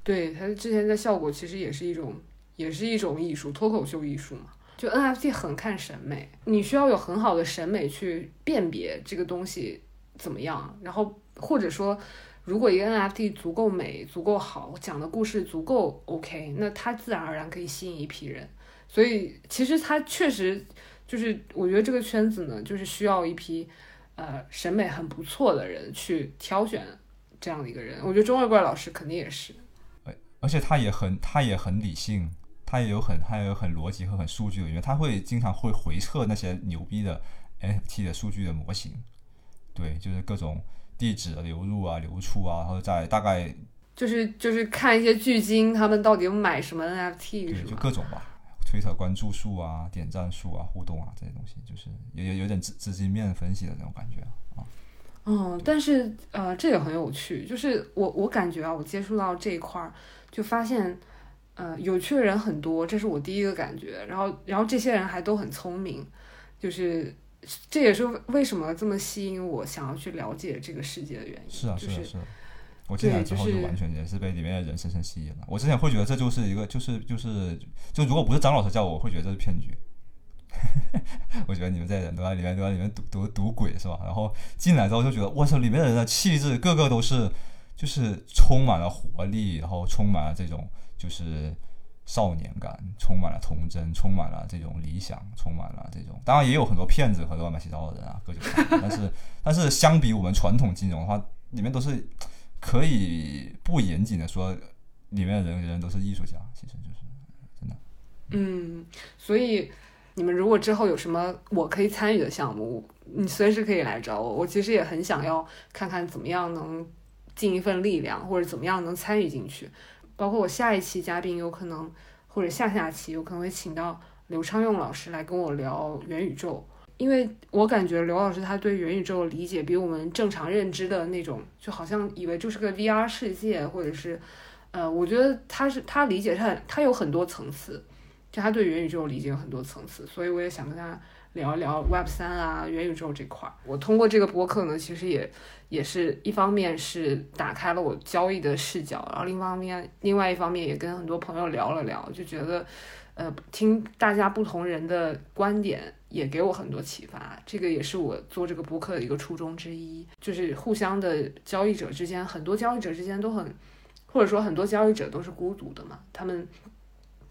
对他之前在效果其实也是一种也是一种艺术，脱口秀艺术嘛。就 NFT 很看审美，你需要有很好的审美去辨别这个东西怎么样，然后或者说，如果一个 NFT 足够美、足够好，讲的故事足够 OK，那它自然而然可以吸引一批人。所以其实它确实就是，我觉得这个圈子呢，就是需要一批呃审美很不错的人去挑选这样的一个人。我觉得钟二怪老师肯定也是。而且他也很他也很理性，他也有很他也有很逻辑和很数据的，因为他会经常会回测那些牛逼的 NFT 的数据的模型，对，就是各种地址的流入啊、流出啊，然后在大概就是就是看一些巨鲸他们到底买什么 NFT 对就？各种吧，推特关注数啊、点赞数啊、互动啊这些东西，就是有有有点资资金面分析的那种感觉啊。嗯，但是呃，这也很有趣，就是我我感觉啊，我接触到这一块儿，就发现呃有趣的人很多，这是我第一个感觉。然后然后这些人还都很聪明，就是这也是为什么这么吸引我想要去了解这个世界的原因。是啊，就是啊，是啊。我进来之后就就是完全也是被里面的人深深吸引了。我之前会觉得这就是一个，就是就是就如果不是张老师叫我，我会觉得这是骗局。我觉得你们这些人都在里面都在里面赌赌赌鬼是吧？然后进来之后就觉得，我操，里面的人的气质个个都是就是充满了活力，然后充满了这种就是少年感，充满了童真，充满了这种理想，充满了这种。当然也有很多骗子和乱七八糟的人啊，各种各样。但 是但是相比我们传统金融的话，里面都是可以不严谨的说，里面的人人都是艺术家，其实就是真的。嗯，所以你们如果之后有什么我可以参与的项目，你随时可以来找我。我其实也很想要看看怎么样能尽一份力量，或者怎么样能参与进去。包括我下一期嘉宾有可能，或者下下期有可能会请到刘昌用老师来跟我聊元宇宙。因为我感觉刘老师他对元宇宙的理解比我们正常认知的那种，就好像以为就是个 VR 世界，或者是，呃，我觉得他是他理解他他有很多层次，就他对元宇宙理解有很多层次，所以我也想跟他聊一聊 Web 三啊元宇宙这块儿。我通过这个播客呢，其实也也是一方面是打开了我交易的视角，然后另一方面另外一方面也跟很多朋友聊了聊，就觉得。呃，听大家不同人的观点也给我很多启发，这个也是我做这个播客的一个初衷之一，就是互相的交易者之间，很多交易者之间都很，或者说很多交易者都是孤独的嘛，他们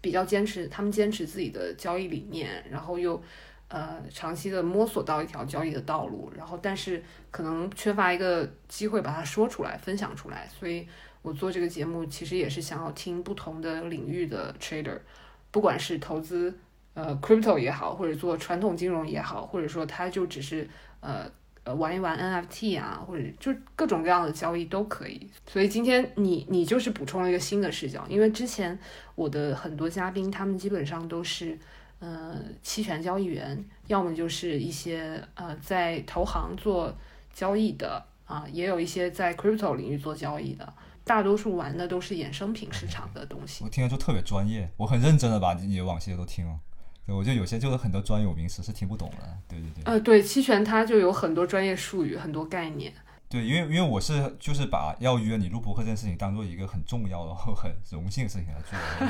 比较坚持，他们坚持自己的交易理念，然后又呃长期的摸索到一条交易的道路，然后但是可能缺乏一个机会把它说出来、分享出来，所以我做这个节目其实也是想要听不同的领域的 trader。不管是投资呃 crypto 也好，或者做传统金融也好，或者说他就只是呃呃玩一玩 NFT 啊，或者就各种各样的交易都可以。所以今天你你就是补充了一个新的视角，因为之前我的很多嘉宾他们基本上都是呃期权交易员，要么就是一些呃在投行做交易的啊，也有一些在 crypto 领域做交易的。大多数玩的都是衍生品市场的东西我。听了就特别专业，我很认真的把你的往期的都听了。对，我觉得有些就是很多专有名词是听不懂的。对对对。呃，对，期权它就有很多专业术语，很多概念。对，因为因为我是就是把要约你录播客这件事情当做一个很重要的、然 后很荣幸的事情来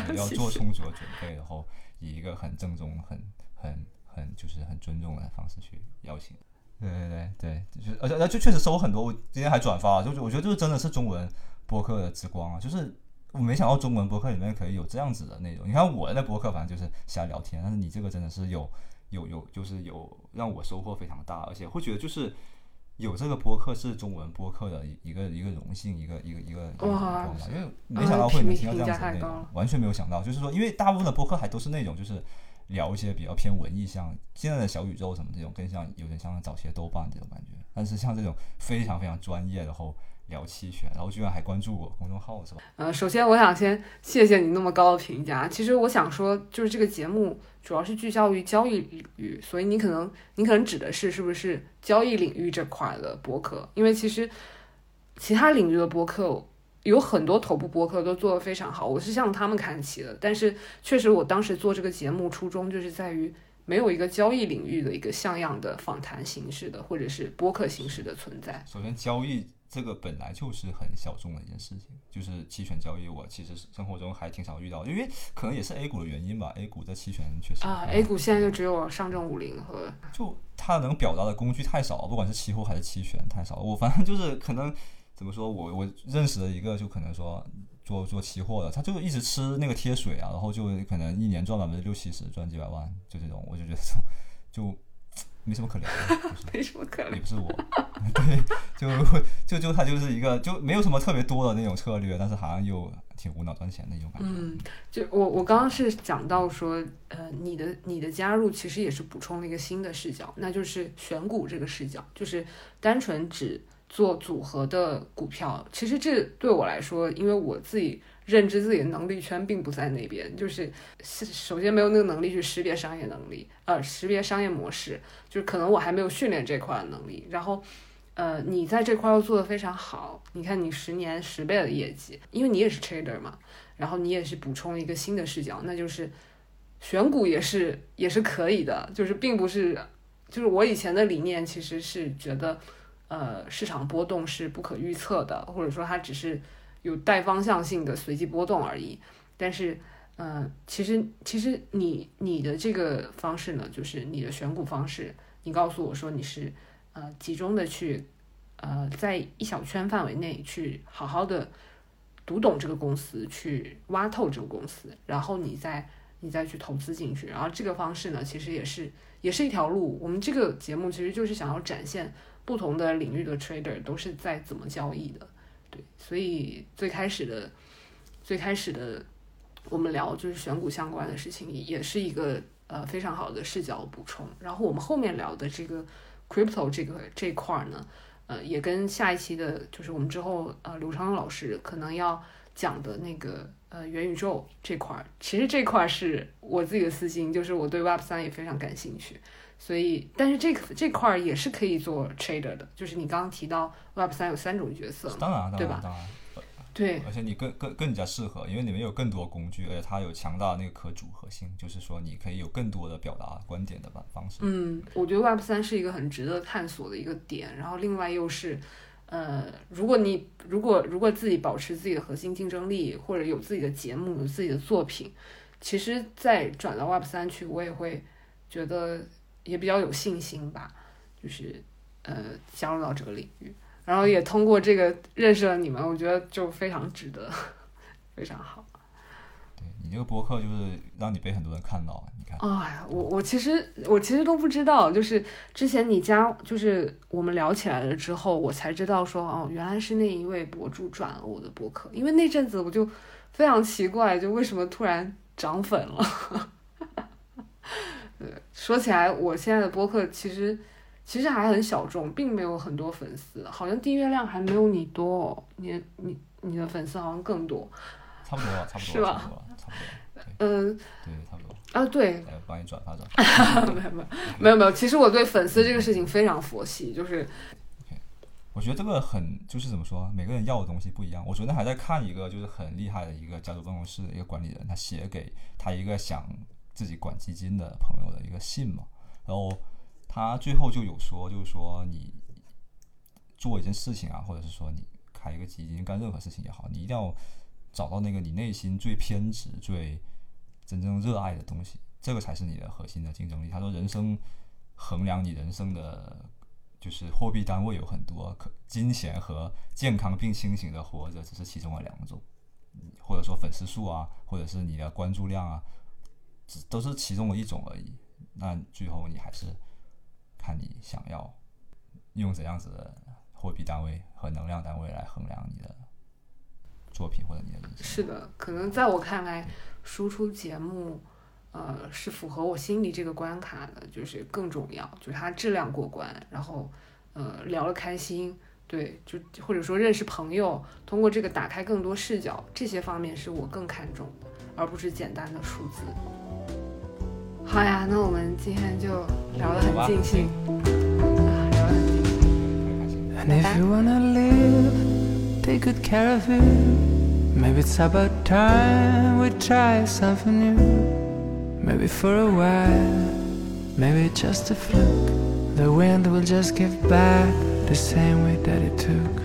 做，要做充足的准备，然后以一个很正宗、很很很就是很尊重的方式去邀请。对对对对，就是而且而且确实收很多，我今天还转发了，就是我觉得就是真的是中文播客的之光啊，就是我没想到中文播客里面可以有这样子的内容。你看我的播客反正就是瞎聊天，但是你这个真的是有有有就是有让我收获非常大，而且会觉得就是有这个播客是中文播客的一个一个荣幸，一个一个一个一个因为没想到会能听到这样子的内容，完全没有想到，就是说，因为大部分的播客还都是那种就是聊一些比较偏文艺，像现在的小宇宙什么这种，更像有点像早期的豆瓣这种感觉，但是像这种非常非常专业，然后聊期权，然后居然还关注我公众号是吧？呃，首先我想先谢谢你那么高的评价。其实我想说，就是这个节目主要是聚焦于交易领域，所以你可能你可能指的是是不是交易领域这块的博客？因为其实其他领域的博客有很多头部博客都做得非常好，我是向他们看齐的。但是确实，我当时做这个节目初衷就是在于没有一个交易领域的一个像样的访谈形式的，或者是播客形式的存在。首先，交易这个本来就是很小众的一件事情，就是期权交易，我其实生活中还挺少遇到，因为可能也是 A 股的原因吧，A 股的期权确实啊，A 股现在就只有上证五零和就它能表达的工具太少，不管是期货还是期权太少。我反正就是可能怎么说，我我认识的一个就可能说做做期货的，他就一直吃那个贴水啊，然后就可能一年赚百分之六七十，赚几百万，就这种，我就觉得这种就没什么可聊的，就是 没什么可聊也。不是我，对，就就就他就是一个就没有什么特别多的那种策略，但是好像又挺无脑赚钱的一种感觉。嗯，就我我刚刚是讲到说，呃，你的你的加入其实也是补充了一个新的视角，那就是选股这个视角，就是单纯只做组合的股票。其实这对我来说，因为我自己认知自己的能力圈并不在那边，就是首先没有那个能力去识别商业能力，呃，识别商业模式，就是可能我还没有训练这块的能力，然后。呃，你在这块又做得非常好，你看你十年十倍的业绩，因为你也是 trader 嘛，然后你也是补充一个新的视角，那就是选股也是也是可以的，就是并不是，就是我以前的理念其实是觉得，呃，市场波动是不可预测的，或者说它只是有带方向性的随机波动而已。但是，呃，其实其实你你的这个方式呢，就是你的选股方式，你告诉我说你是呃集中的去呃在一小圈范围内去好好的读懂这个公司，去挖透这个公司，然后你再你再去投资进去。然后这个方式呢，其实也是也是一条路。我们这个节目其实就是想要展现不同的领域的 trader 都是在怎么交易的。对，所以最开始的最开始的我们聊就是选股相关的事情，也是一个呃非常好的视角补充。然后我们后面聊的这个 crypto 这个这块儿呢，呃，也跟下一期的，就是我们之后呃刘昌老师可能要讲的那个呃元宇宙这块儿，其实这块儿是我自己的私心，就是我对 Web 三也非常感兴趣。所以，但是这个这块儿也是可以做 trader 的，就是你刚刚提到 Web 三有三种角色嘛，当然，当对吧然，当然。对，而且你更更更加适合，因为里面有更多工具，而且它有强大的那个可组合性，就是说你可以有更多的表达观点的方方式。嗯，我觉得 Web 三是一个很值得探索的一个点，然后另外又是，呃，如果你如果如果自己保持自己的核心竞争力，或者有自己的节目、有自己的作品，其实再转到 Web 三去，我也会觉得也比较有信心吧，就是呃加入到这个领域，然后也通过这个认识了你们，我觉得就非常值得，非常好。对你这个博客就是让你被很多人看到，你看，哎呀，我我其实我其实都不知道，就是之前你加就是我们聊起来了之后，我才知道说哦，原来是那一位博主转了我的博客，因为那阵子我就非常奇怪，就为什么突然涨粉了。对，说起来，我现在的播客其实其实还很小众，并没有很多粉丝，好像订阅量还没有你多、哦，你你你的粉丝好像更多。差不多了，差不多了，吧差不多了，差不多了，嗯对，差不多，啊，对，来帮你转发转 发。没有没有没有没有，其实我对粉丝这个事情非常佛系，就是 我觉得这个很就是怎么说，每个人要的东西不一样。我昨天还在看一个就是很厉害的一个家族办公室的一个管理人，他写给他一个想自己管基金的朋友的一个信嘛，然后他最后就有说，就是说你做一件事情啊，或者是说你开一个基金干任何事情也好，你一定要找到那个你内心最偏执、最真正热爱的东西，这个才是你的核心的竞争力。他说，人生衡量你人生的，就是货币单位有很多，可金钱和健康并清醒的活着只是其中的两种，或者说粉丝数啊，或者是你的关注量啊，都是其中的一种而已。那最后你还是看你想要用怎样子的货币单位和能量单位来衡量你的作品或者你的人生。是的，可能在我看来，输出节目，呃，是符合我心里这个关卡的，就是更重要，就是它质量过关，然后，呃，聊了开心，对，就或者说认识朋友，通过这个打开更多视角，这些方面是我更看重的，而不是简单的数字。好呀，那我们今天就聊得很尽兴，啊，聊得很尽兴。开心。And if you wanna live, take good care of it. Maybe it's about time we try something new. Maybe for a while, maybe just a fluke. The wind will just give back the same way that it took.